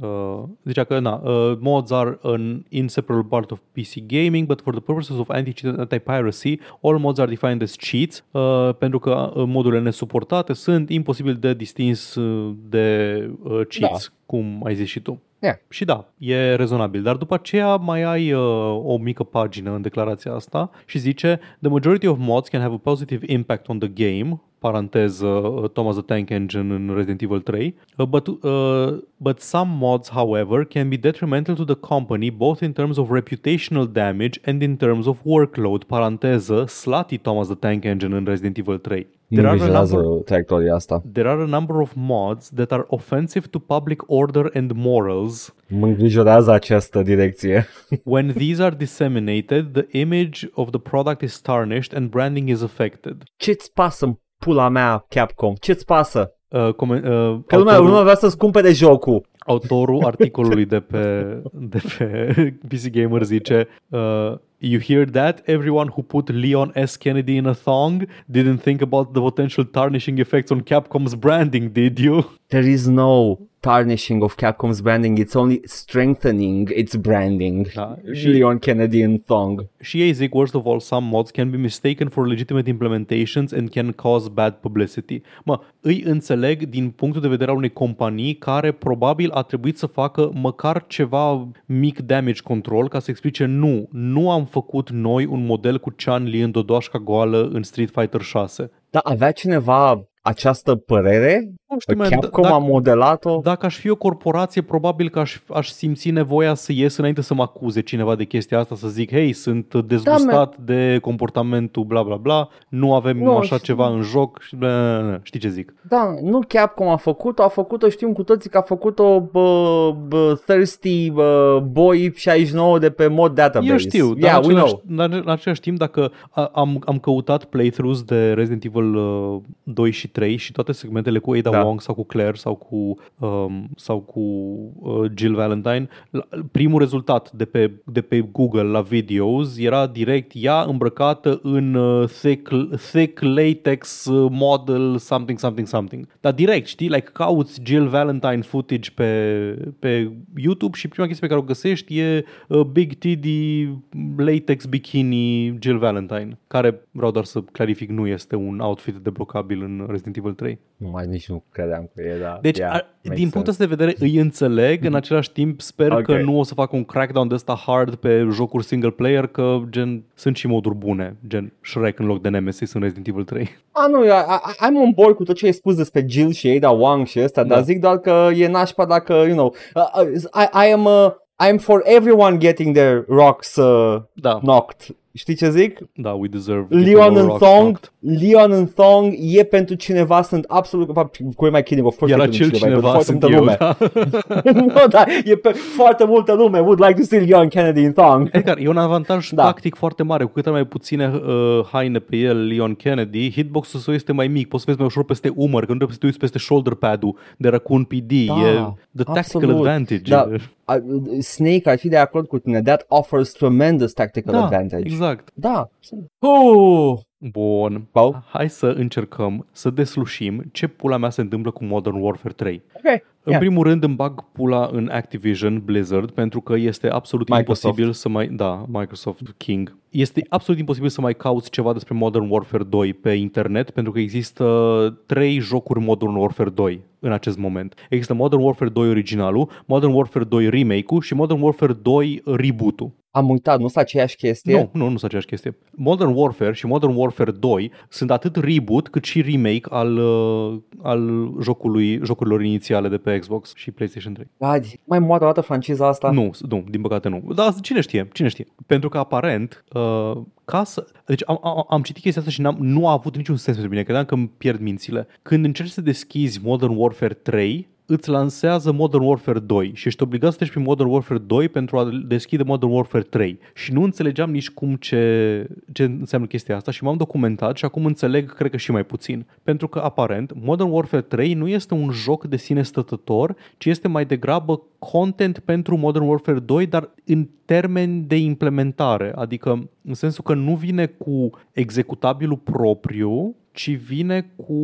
uh, zicea că na, uh, mods are an inseparable part of PC gaming but for the purposes of anti-cheat and anti-piracy all mods are defined as cheats uh, pentru că uh, modurile nesuportate sunt imposibil de distins uh, de uh, cheats, Da. cum ai zis și tu. Yeah. Și da, e rezonabil. Dar după aceea mai ai uh, o mică pagină în declarația asta și zice The majority of mods can have a positive impact on the game paranteză uh, Thomas the Tank Engine în Resident Evil 3 uh, but, uh, but some mods however can be detrimental to the company both in terms of reputational damage and in terms of workload paranteză Slutty Thomas the Tank Engine în Resident Evil 3 Nu There are, a vigilează number, traiectoria asta. there are a number of mods that are offensive to public order and morals Mă îngrijorează această direcție. When these are disseminated, the image of the product is tarnished and branding is affected. Ce-ți pasă pula mea, Capcom? Ce-ți pasă? Uh, come, uh, Că lumea, autorul, lumea vrea să-ți cumpere jocul. autorul articolului de pe, de pe PC Gamer zice uh, You hear that? Everyone who put Leon S. Kennedy in a thong didn't think about the potential tarnishing effects on Capcom's branding, did you? There is no tarnishing of Capcom's branding, it's only strengthening its branding. Da, și și- Leon Kennedy în thong. Și ei zic, worst of all, some mods can be mistaken for legitimate implementations and can cause bad publicity. Mă, îi înțeleg din punctul de vedere al unei companii care probabil a trebuit să facă măcar ceva mic damage control ca să explice nu, nu am făcut noi un model cu Chan Li în dodoașca goală în Street Fighter 6. Da, avea cineva această părere? Nu știu, man, Capcom d- a dacă, modelat-o? dacă aș fi o corporație, probabil că aș, aș simți nevoia să ies înainte să mă acuze cineva de chestia asta, să zic, hei, sunt dezgustat de comportamentul bla bla bla, nu avem Nu, așa și- ceva în joc, și bla, bla, bla, bla. știi ce zic? Da, nu Capcom a făcut-o, a făcut-o, știm cu toții că a făcut-o bă, bă, Thirsty bă, Boy 69 de pe mod database. Eu știu, dar yeah, în, we același, know. dar în același timp, dacă a- am, am căutat playthroughs de Resident Evil uh, 2 și 3 și toate segmentele cu Ada Da. Wong sau cu Claire sau cu, um, sau cu uh, Jill Valentine, la, primul rezultat de pe, de pe Google la videos era direct ea îmbrăcată în uh, thick, thick latex uh, model something something something. Dar direct, știi, like cauți Jill Valentine footage pe, pe YouTube și prima chestie pe care o găsești e uh, Big Titty latex bikini Jill Valentine, care vreau doar să clarific nu este un outfit deblocabil în Resident Evil 3. Nu mai nici nu credeam că e, da. Deci, yeah, ar, makes din punctul sense. ăsta de vedere, îi înțeleg, în același timp sper Ok. că nu o să facă un crackdown de ăsta hard pe jocuri single player, că gen sunt și moduri bune, gen Shrek în loc de Nemesis în Resident Evil 3. A, nu, eu, I- I'm on board cu tot ce ai spus despre Jill și Ada Wong și ăsta, Da. dar zic doar că e nașpa dacă, you know, uh, uh, I, I am uh, I'm for everyone getting their rocks uh, Da, knocked. Știi ce zic? da, we deserve Leon getting our în rocks Thong, knocked. Leon în Thong e pentru cineva, sunt absolut, cu mai kidding, of course Iar e pentru acel cineva, e pentru cineva foarte sunt multă eu, lume. da. nu, da, e pe foarte multă lume, would like to see Leon Kennedy in Thong. Edgar, e un avantaj Da. tactic foarte mare. Cu cât are mai puține uh, haine pe el, Leon Kennedy, hitbox-ul său este mai mic. Poți să vezi mai ușor peste umăr, că nu trebuie să te uiți peste shoulder pad-ul de Raccoon PD. Da, e the tactical absolut. advantage. Da. Uh, Snake ar fi de acord cu tine, that offers tremendous tactical da advantage. exact. Da. Uh, Bun. Paul? Hai să încercăm să deslușim ce pula mea se întâmplă cu Modern Warfare 3. ok. În Yeah. primul rând îmi bag pula în Activision Blizzard pentru că este absolut Microsoft. imposibil să mai... Da, Microsoft King. Este absolut imposibil să mai cauți ceva despre Modern Warfare 2 pe internet pentru că există trei jocuri Modern Warfare 2 în acest moment. Există Modern Warfare 2 originalul, Modern Warfare 2 remake-ul și Modern Warfare 2 reboot-ul. Am uitat, nu sunt aceeași chestie? Nu, nu, nu sunt aceeași chestie. Modern Warfare și Modern Warfare 2 sunt atât reboot cât și remake al, uh, al jocului, jocurilor inițiale de pe Xbox și PlayStation 3. God, mai moară o dată franciza asta? Nu, nu, din păcate nu. Dar cine știe, cine știe. Pentru că aparent, uh, ca să... Deci am, am, am citit chestia asta și n-am, nu a avut niciun sens pentru mine, credeam că îmi pierd mințile. Când încerci să deschizi Modern Warfare 3, îți lansează Modern Warfare 2 și ești obligat să treci prin Modern Warfare 2 pentru a deschide Modern Warfare 3. Și nu înțelegeam nici cum ce, ce înseamnă chestia asta și m-am documentat și acum înțeleg, cred că și mai puțin. Pentru că, aparent, Modern Warfare 3 nu este un joc de sine stătător, ci este mai degrabă content pentru Modern Warfare 2, dar în termeni de implementare, adică în sensul că nu vine cu executabilul propriu, ci vine cu...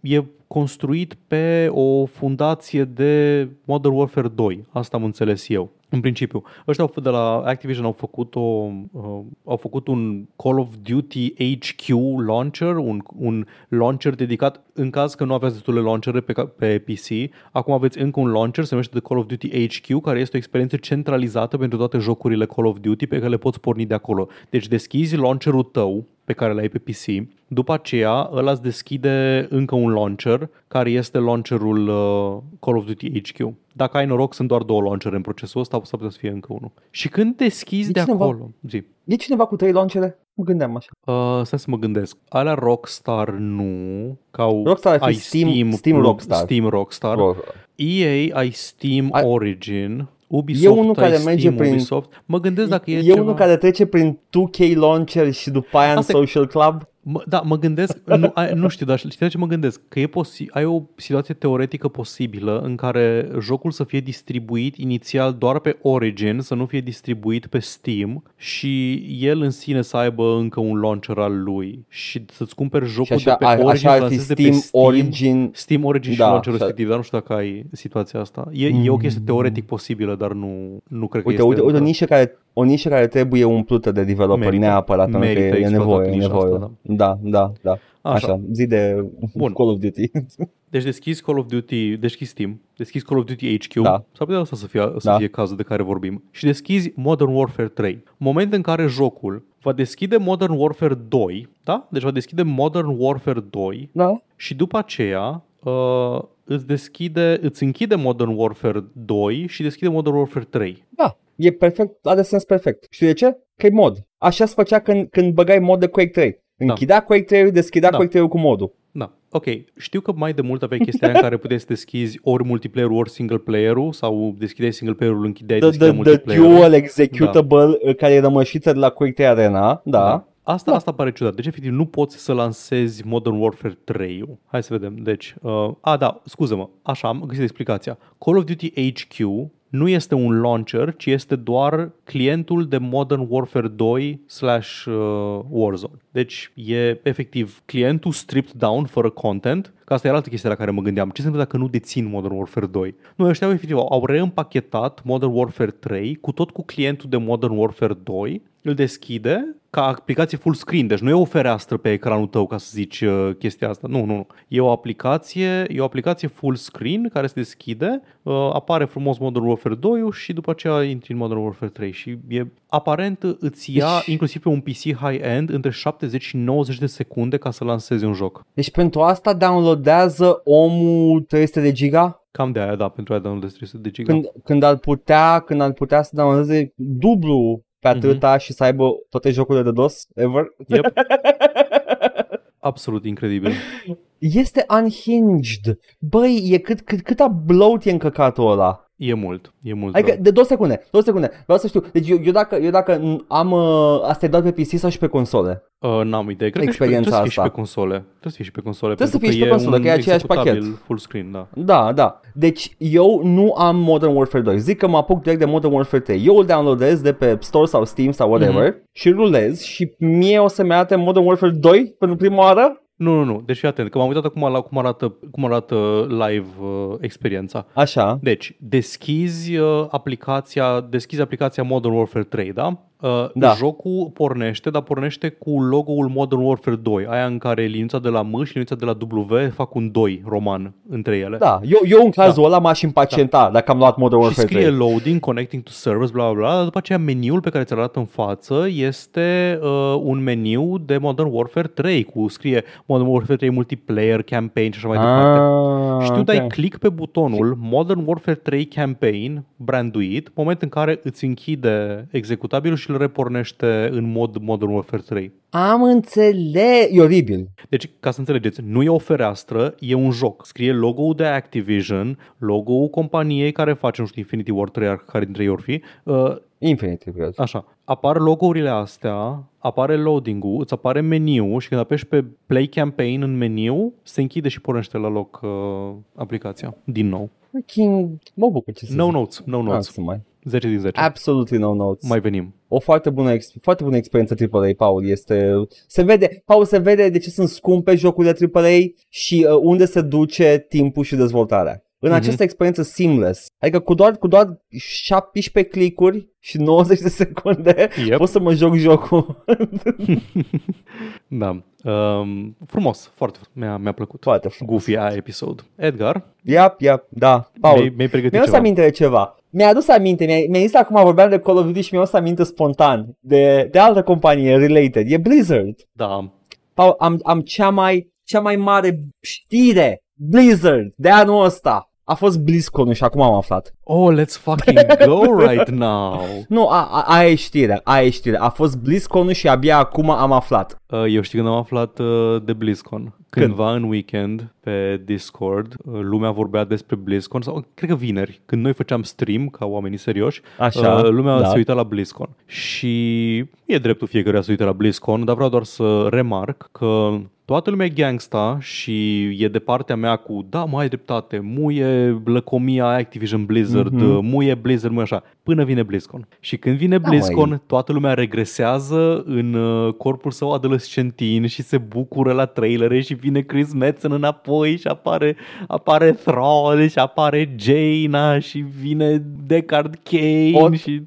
e construit pe o fundație de Modern Warfare 2. Asta am înțeles eu. În principiu, ăștia au- de la Activision au făcut, o, uh, au făcut un Call of Duty HQ launcher, un, un launcher dedicat în caz că nu aveți destule launchere pe, ca- pe PC. Acum aveți încă un launcher, se numește The Call of Duty HQ, care este o experiență centralizată pentru toate jocurile Call of Duty pe care le poți porni de acolo. Deci deschizi launcherul tău pe care l-ai pe PC. După aceea, ăla îți deschide încă un launcher, care este launcherul uh, Call of Duty HQ. Dacă ai noroc, sunt doar două launchere în procesul ăsta, s-ar putea să fie încă unul. Și când deschizi De de cineva- acolo... Zi. E cineva cu trei launchere? Mă gândeam așa. Uh, stai să mă gândesc. Alea Rockstar nu, că au, Rockstar ar fi ai Steam- Steam Rockstar. Steam Rockstar. Bro, EA ai Steam Ai- Origin. Ubisoft E unul ai care merge Steam prin- Ubisoft. Mă gândesc dacă e, e ceva... unul care trece prin 2K launcher și după aia în Asta e- social club? Mă, da, mă gândesc, nu, ai, nu știu, dar știi de ce mă gândesc? Că e posi- ai o situație teoretică posibilă în care jocul să fie distribuit inițial doar pe Origin, să nu fie distribuit pe Steam și el în sine să aibă încă un launcher al lui și să-ți cumperi Și jocul așa, de pe a, Origin, așa să ar fi lansezi de Steam, pe Steam, Origin. Steam Origin și Da, launcherul așa. respectiv, dar nu știu dacă ai situația asta. E, e o chestie teoretic posibilă, dar nu, nu cred că Uite, este uite, uite o încă. nișă care o nișă care trebuie umplută de developer Merită. neapărat pentru că Merită e exploatat nevoie, e nișa nevoie. asta, da, da, da. Așa. Așa, zi de Bun. Call of Duty. Deci deschizi Call of Duty, deschizi Steam, deschizi Call of Duty HQ, Da. s-ar putea asta să fie, să Da. fie cazul de care vorbim, și deschizi Modern Warfare 3. Moment în care jocul va deschide Modern Warfare 2, da? Deci va deschide Modern Warfare 2 Da? și după aceea uh, îți deschide, îți închide Modern Warfare 2 și deschide Modern Warfare 3. Da. E perfect, are sens perfect. Știi de ce? Că e mod. Așa se făcea când, când băgai mod de Quake 3. Închidea Quake 3 deschidea Da. Quake 3 cu modul. Da, ok. Știu că mai de mult aveai chestia aia în care puteai să deschizi ori multiplayer ori single player-ul sau deschideai single player-ul, închideai, The, deschideai the, the multiplayer dual executable da. care e rămășiță de la Quake 3 Arena. Da. da. Asta, Da. asta pare ciudat. Deci, efectiv, nu poți să lansezi Modern Warfare 3 Hai să vedem. Deci, uh, a, da, scuză-mă. Așa, am găsit explicația. Call of Duty HQ nu este un launcher, ci este doar clientul de Modern Warfare 2 slash uh, Warzone. Deci e efectiv clientul stripped down fără content, că asta era altă chestie la care mă gândeam. Ce se întâmplă dacă nu dețin Modern Warfare 2? Nu, ăștia efectiv au reîmpachetat Modern Warfare 3 cu tot cu clientul de Modern Warfare 2, îl deschide ca aplicație full screen, deci nu e o fereastră pe ecranul tău ca să zici uh, chestia asta. Nu, nu, nu. E o aplicație, e o aplicație full screen care se deschide, uh, apare frumos Modern Warfare 2 și după aceea intri în Modern Warfare 3 și e aparent îți ia Deci- inclusiv pe un PC high-end între 70 și 90 de secunde ca să lansezi un joc. Deci pentru asta downloadează omul 300 de giga? Cam de aia, da, pentru aia downloadezi 300 de giga. Când, când ar putea, când ar putea să downloadeze dublu pe atâta și să aibă toate jocurile de DOS ever. Yep. Absolut incredibil. Este unhinged. Băi, e cât, cât, cât a bloat e încăcatul ăla. E mult, e mult. Adică rău. de două secunde, două secunde. Vreau să știu. Deci eu, eu dacă, eu dacă am uh, asta e doar pe PC sau și pe console? Uh, n-am idee. Cred Experiența că și pe, trebuie să fie și asta. pe console. Trebuie să fie și pe console. Trebuie să pentru fie și pe e console, un că e aceeași executabil pachet. full screen, da. Da, da. Deci eu nu am Modern Warfare 2. Zic că mă apuc direct de Modern Warfare 3. Eu îl downloadez de pe Store sau Steam sau whatever Mhm. și rulez și mie o să-mi arate Modern Warfare 2 pentru prima oară. Nu, nu, nu. Deci fii atent, că m-am uitat acum la cum arată, cum arată live uh, experiența. Așa. Deci, deschizi uh, aplicația, deschizi aplicația Modern Warfare 3, da? Uh, Da. Jocul pornește, dar pornește cu logo-ul Modern Warfare 2, aia în care liniuța de la M și liniuța de la W fac un 2 roman între ele. Da, eu, eu în cazul ăla m-aș impacienta dacă am luat Modern Și Warfare scrie 3. loading, connecting to servers, bla bla bla, dar după aceea meniul pe care ți-l arată în față este uh, un meniu de Modern Warfare 3 cu scrie Modern Warfare 3 multiplayer, campaign și așa mai departe. Ah, Și tu ok. dai click pe butonul Modern Warfare 3 Campaign, branduit, moment în care îți închide executabilul și îl repornește în mod Modern Warfare 3. Am înțeles. E oribil. Deci, ca să înțelegeți, nu e o fereastră, e un joc. Scrie logo-ul de Activision, logo-ul companiei care face, nu știu, Infinity War 3, care dintre ei or fi. Uh, Infinite, cred. așa, apar logourile astea, apare loading-ul, îți apare meniu și când apeși pe Play Campaign în meniu, se închide și pornește la loc uh, aplicația. Din nou. Fucking... Mă bucur ce să No zic. notes, no Ah, notes. să mai. 10 din 10. Absolutely no notes. Mai venim. o foarte bună, ex- foarte bună experiență AAA, Paul. Este, se vede, Paul, se vede de ce sunt scumpe jocurile AAA și uh, unde se duce timpul și dezvoltarea. În Mhm. această experiență seamless, adică cu doar, cu doar 17 clicuri și 90 de secunde Yep. pot să mă joc jocul. Da. Um, frumos, foarte mi-a, mi-a plăcut. foarte frumos. Goofy aia episod. Edgar, Yep, yep, da. Paul, mi-ai, mi-ai pregătit Mi-a adus ceva. aminte de ceva. Mi-a adus aminte, mi-a, mi-a zis acum vorbeam de Call of Duty și mi-a adus aminte spontan de, de altă companie related. E Blizzard. Da. Paul, am, am cea mai, cea mai mare știre Blizzard de anul ăsta. A fost BlizzCon și acum am aflat. Oh, let's fucking go right now. Nu, a, a, aia e știrea, aia e știrea. A fost BlizzCon și abia acum am aflat. Uh, Eu știu când am aflat uh, de BlizzCon. Cândva în weekend pe Discord, uh, lumea vorbea despre BlizzCon, sau cred că vineri, când noi făceam stream ca oamenii serioși, Așa, uh, lumea da. se uita la BlizzCon. Și e dreptul fiecăruia să uite la BlizzCon, dar vreau doar să remarc că toată lumea e gangsta și e de partea mea cu da, mai ai dreptate, muie lăcomia Activision Blizzard, Mhm. mm-hmm. muie Blizzard, muie așa, până vine BlizzCon. Și când vine Da, BlizzCon, măi. toată lumea regresează în uh, corpul său adolescentin și se bucură la trailere și vine Chris Metzen înapoi și apare, apare Thrall și apare Jaina și vine Deckard Kane Ot- și...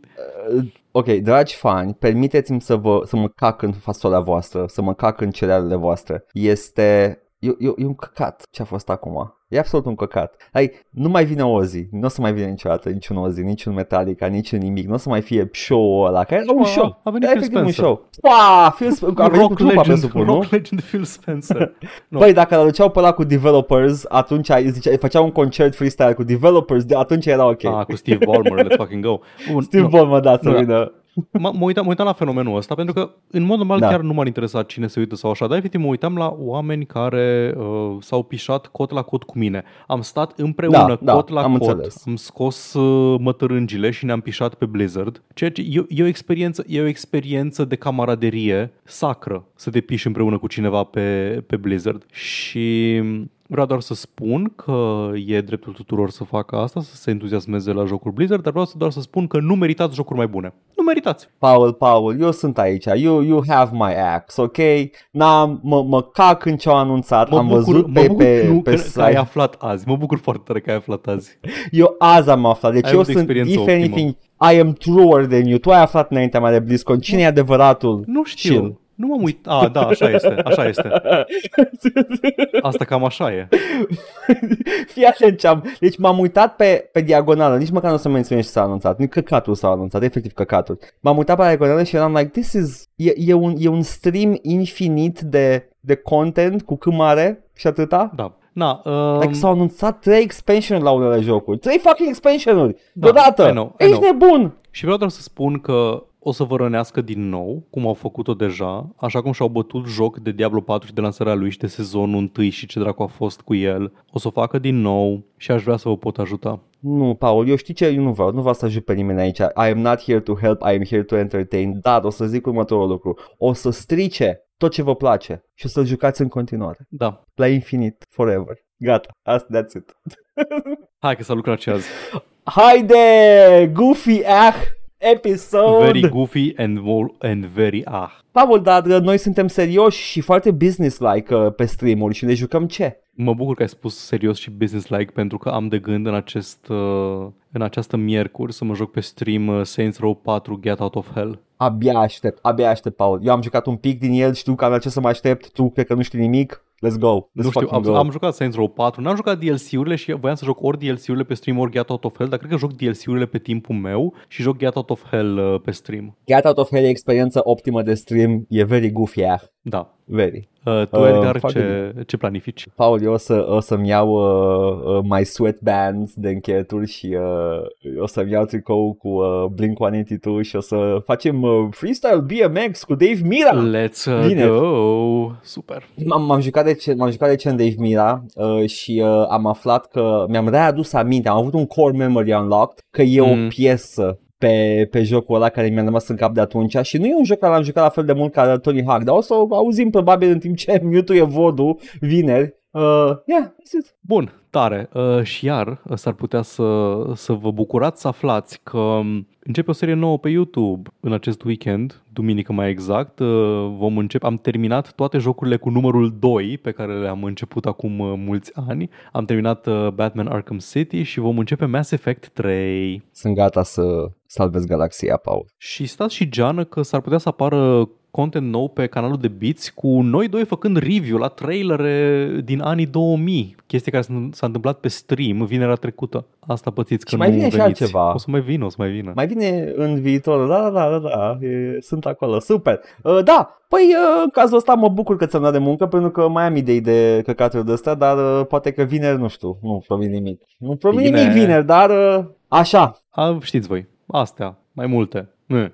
Uh, Ok, dragi fani, permiteți-mi să, vă, să mă cac în fasola voastră, să mă cac în cerealele voastre. Este e, e, e un căcat ce a fost acum. E absolut un căcat. Hai, nu mai vine Ozzy, nu o să mai vină niciodată niciun Ozzy, niciun Metallica, niciun nimic, nu o să mai fie show-ul ăla, care era un A, show. a venit Era Phil efectiv un Spencer. show. Wow, Phil Sp- a venit cu rock trupa, legend, presupun, nu? rock legend Phil Spencer. Nu. Băi, dacă îl aduceau pe ăla cu developers, atunci zicea, făceau un concert freestyle cu developers, de atunci era ok. Ah, cu Steve Ballmer, let's fucking go. Bun, Steve nu. Ball mă da să Nu, da. vină. mă, mă, uitam, mă uitam la fenomenul ăsta pentru că în mod normal Da. chiar nu m-ar interesa cine se uită sau așa, dar efectiv mă uitam la oameni care uh, s-au pișat cot la cot cu mine. Am stat împreună Da, da, cot la am cot, înțeles. am scos uh, mătărângile și ne-am pișat pe Blizzard, ceea ce e, e, o experiență, e o experiență de camaraderie sacră să te piși împreună cu cineva pe, pe Blizzard și Vreau doar să spun că e dreptul tuturor să facă asta, să se entuziasmeze la jocul Blizzard, dar vreau să doar să spun că nu meritați jocuri mai bune. Nu meritați. Paul, Paul, eu sunt aici, you, you have my axe, ok? N-am, mă, mă cac în ce au anunțat, Mă am bucur, văzut mă pe, bucur pe, nu, pe că, că ai site. aflat azi. Mă bucur foarte tare că ai aflat azi. Eu azi am aflat, deci Ai eu avut sunt, experiență if optimă. anything, I am truer than you. Tu ai aflat înaintea mea de BlizzCon, cine e adevăratul? Nu știu. Shield. Nu m-am uitat. A, da, așa este. Așa este. Asta cam așa e. Fii atent ce am... Deci m-am uitat pe, pe diagonală, nici măcar nu o să menționez ce s-a anunțat, nici căcatul s-a anunțat, efectiv căcatul. M-am uitat pe diagonală și eram like, this is... E, e, un, e un stream infinit de, de content cu cât mare și atâta. Da. Na, Um, like um, s-au anunțat trei expansion la unele jocuri. Trei fucking expansionuri. Da, Deodată. I know, I Ești know. nebun. și vreau doar să spun că o să vă rănească din nou, cum au făcut-o deja, așa cum și-au bătut joc de Diablo 4 și de lansarea lui și de sezonul 1 și ce dracu a fost cu el. O să o facă din nou și aș vrea să vă pot ajuta. Nu, Paul, eu știi ce? Eu nu vreau, nu vreau să ajut pe nimeni aici. I am not here to help, I am here to entertain. Dar o să zic următorul lucru. O să strice tot ce vă place și o să-l jucați în continuare. Da. La infinit, forever. Gata, asta, that's it. Hai că s-a lucrat și azi. Haide, Goofy Ah episode. Very goofy and, more, and very ah. Paul, dar uh, noi suntem serioși și foarte business-like uh, pe stream-uri și ne jucăm ce? Mă bucur că ai spus serios și business-like pentru că am de gând în, acest, uh, în această miercuri să mă joc pe stream uh, Saints Row 4 Get Out of Hell. Abia aștept, abia aștept, Paul. Eu am jucat un pic din el, știu că am la ce să mă aștept, tu cred că nu știi nimic. Let's go. Let's nu știu, fucking am, go. am jucat Saints Row 4, n-am jucat DLC-urile și voiam să joc ori DLC-urile pe stream, ori Get Out of Hell, dar cred că joc DLC-urile pe timpul meu și joc Get Out of Hell uh, pe stream. Get Out of Hell e experiența optimă de stream, e very goofy, yeah. Da. Very. Uh, tu, Uh, Edgar, foarte ce, ce planifici? Paul, eu o, să, o să-mi iau uh, uh, my sweatbands de încheieturi și uh, o să-mi iau tricou cu uh, Blink-182 și o să facem uh, freestyle BMX cu Dave Mira. Let's uh, Bine. go! Super! M-am, m-am jucat recent, m-am jucat recent Dave Mira uh, și uh, am aflat că mi-am readus aminte, am avut un core memory unlocked că e Mm. o piesă pe, pe jocul ăla care mi-a rămas în cap de atunci și nu e un joc care l-am jucat la fel de mult ca Tony Hawk, dar o să o auzim probabil în timp ce Mewtwo e vodul vineri. Uh, yeah, that's it. Bun, tare. Uh, și iar uh, s-ar putea să, să vă bucurați să aflați că um, începe o serie nouă pe YouTube în acest weekend, duminică mai exact. Uh, vom începe, am terminat toate jocurile cu numărul 2 pe care le-am început acum uh, mulți ani. Am terminat uh, Batman Arkham City și vom începe Mass Effect 3. Sunt gata să salvez galaxia, Paul. Și stați și geană că s-ar putea să apară content nou pe canalul de Beats cu noi doi făcând review la trailere din anii 2000, chestie care s- s-a întâmplat pe stream vinerea trecută. Asta pățiți că Și mai nu vine și veniți. altceva. O să mai vină, o să mai vină. Mai vine în viitor, da, da, da, da, da e, sunt acolo, super. Uh, da, păi uh, în cazul ăsta mă bucur că ți-am dat de muncă pentru că mai am idei de căcaturi de astea, dar uh, poate că vineri, nu știu, nu promit nimic. Nu promit Bine. nimic vineri, dar uh, așa. A, știți voi, astea, mai multe. Mm.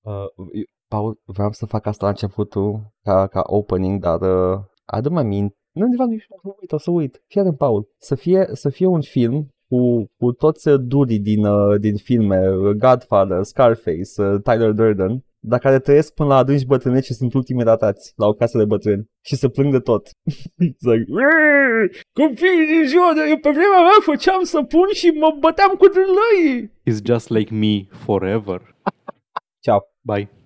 Uh, Paul, vreau să fac asta la începutul ca, ca opening, dar uh, adu-mi aminte. Nu, de fapt, nici nu o să uit, o să uit. Fii atent, Paul. Să fie, să fie un film cu, cu toți uh, durii din, uh, din filme, uh, Godfather, Scarface, uh, Tyler Durden dar care trăiesc până la adânci bătrâneți și sunt ultimii ratați la o casă de bătrâni și se plâng de tot. like, Copiii din ziua de eu pe vremea mea făceam săpun și mă băteam cu drâlăii. It's just like me forever. Chao. Bye.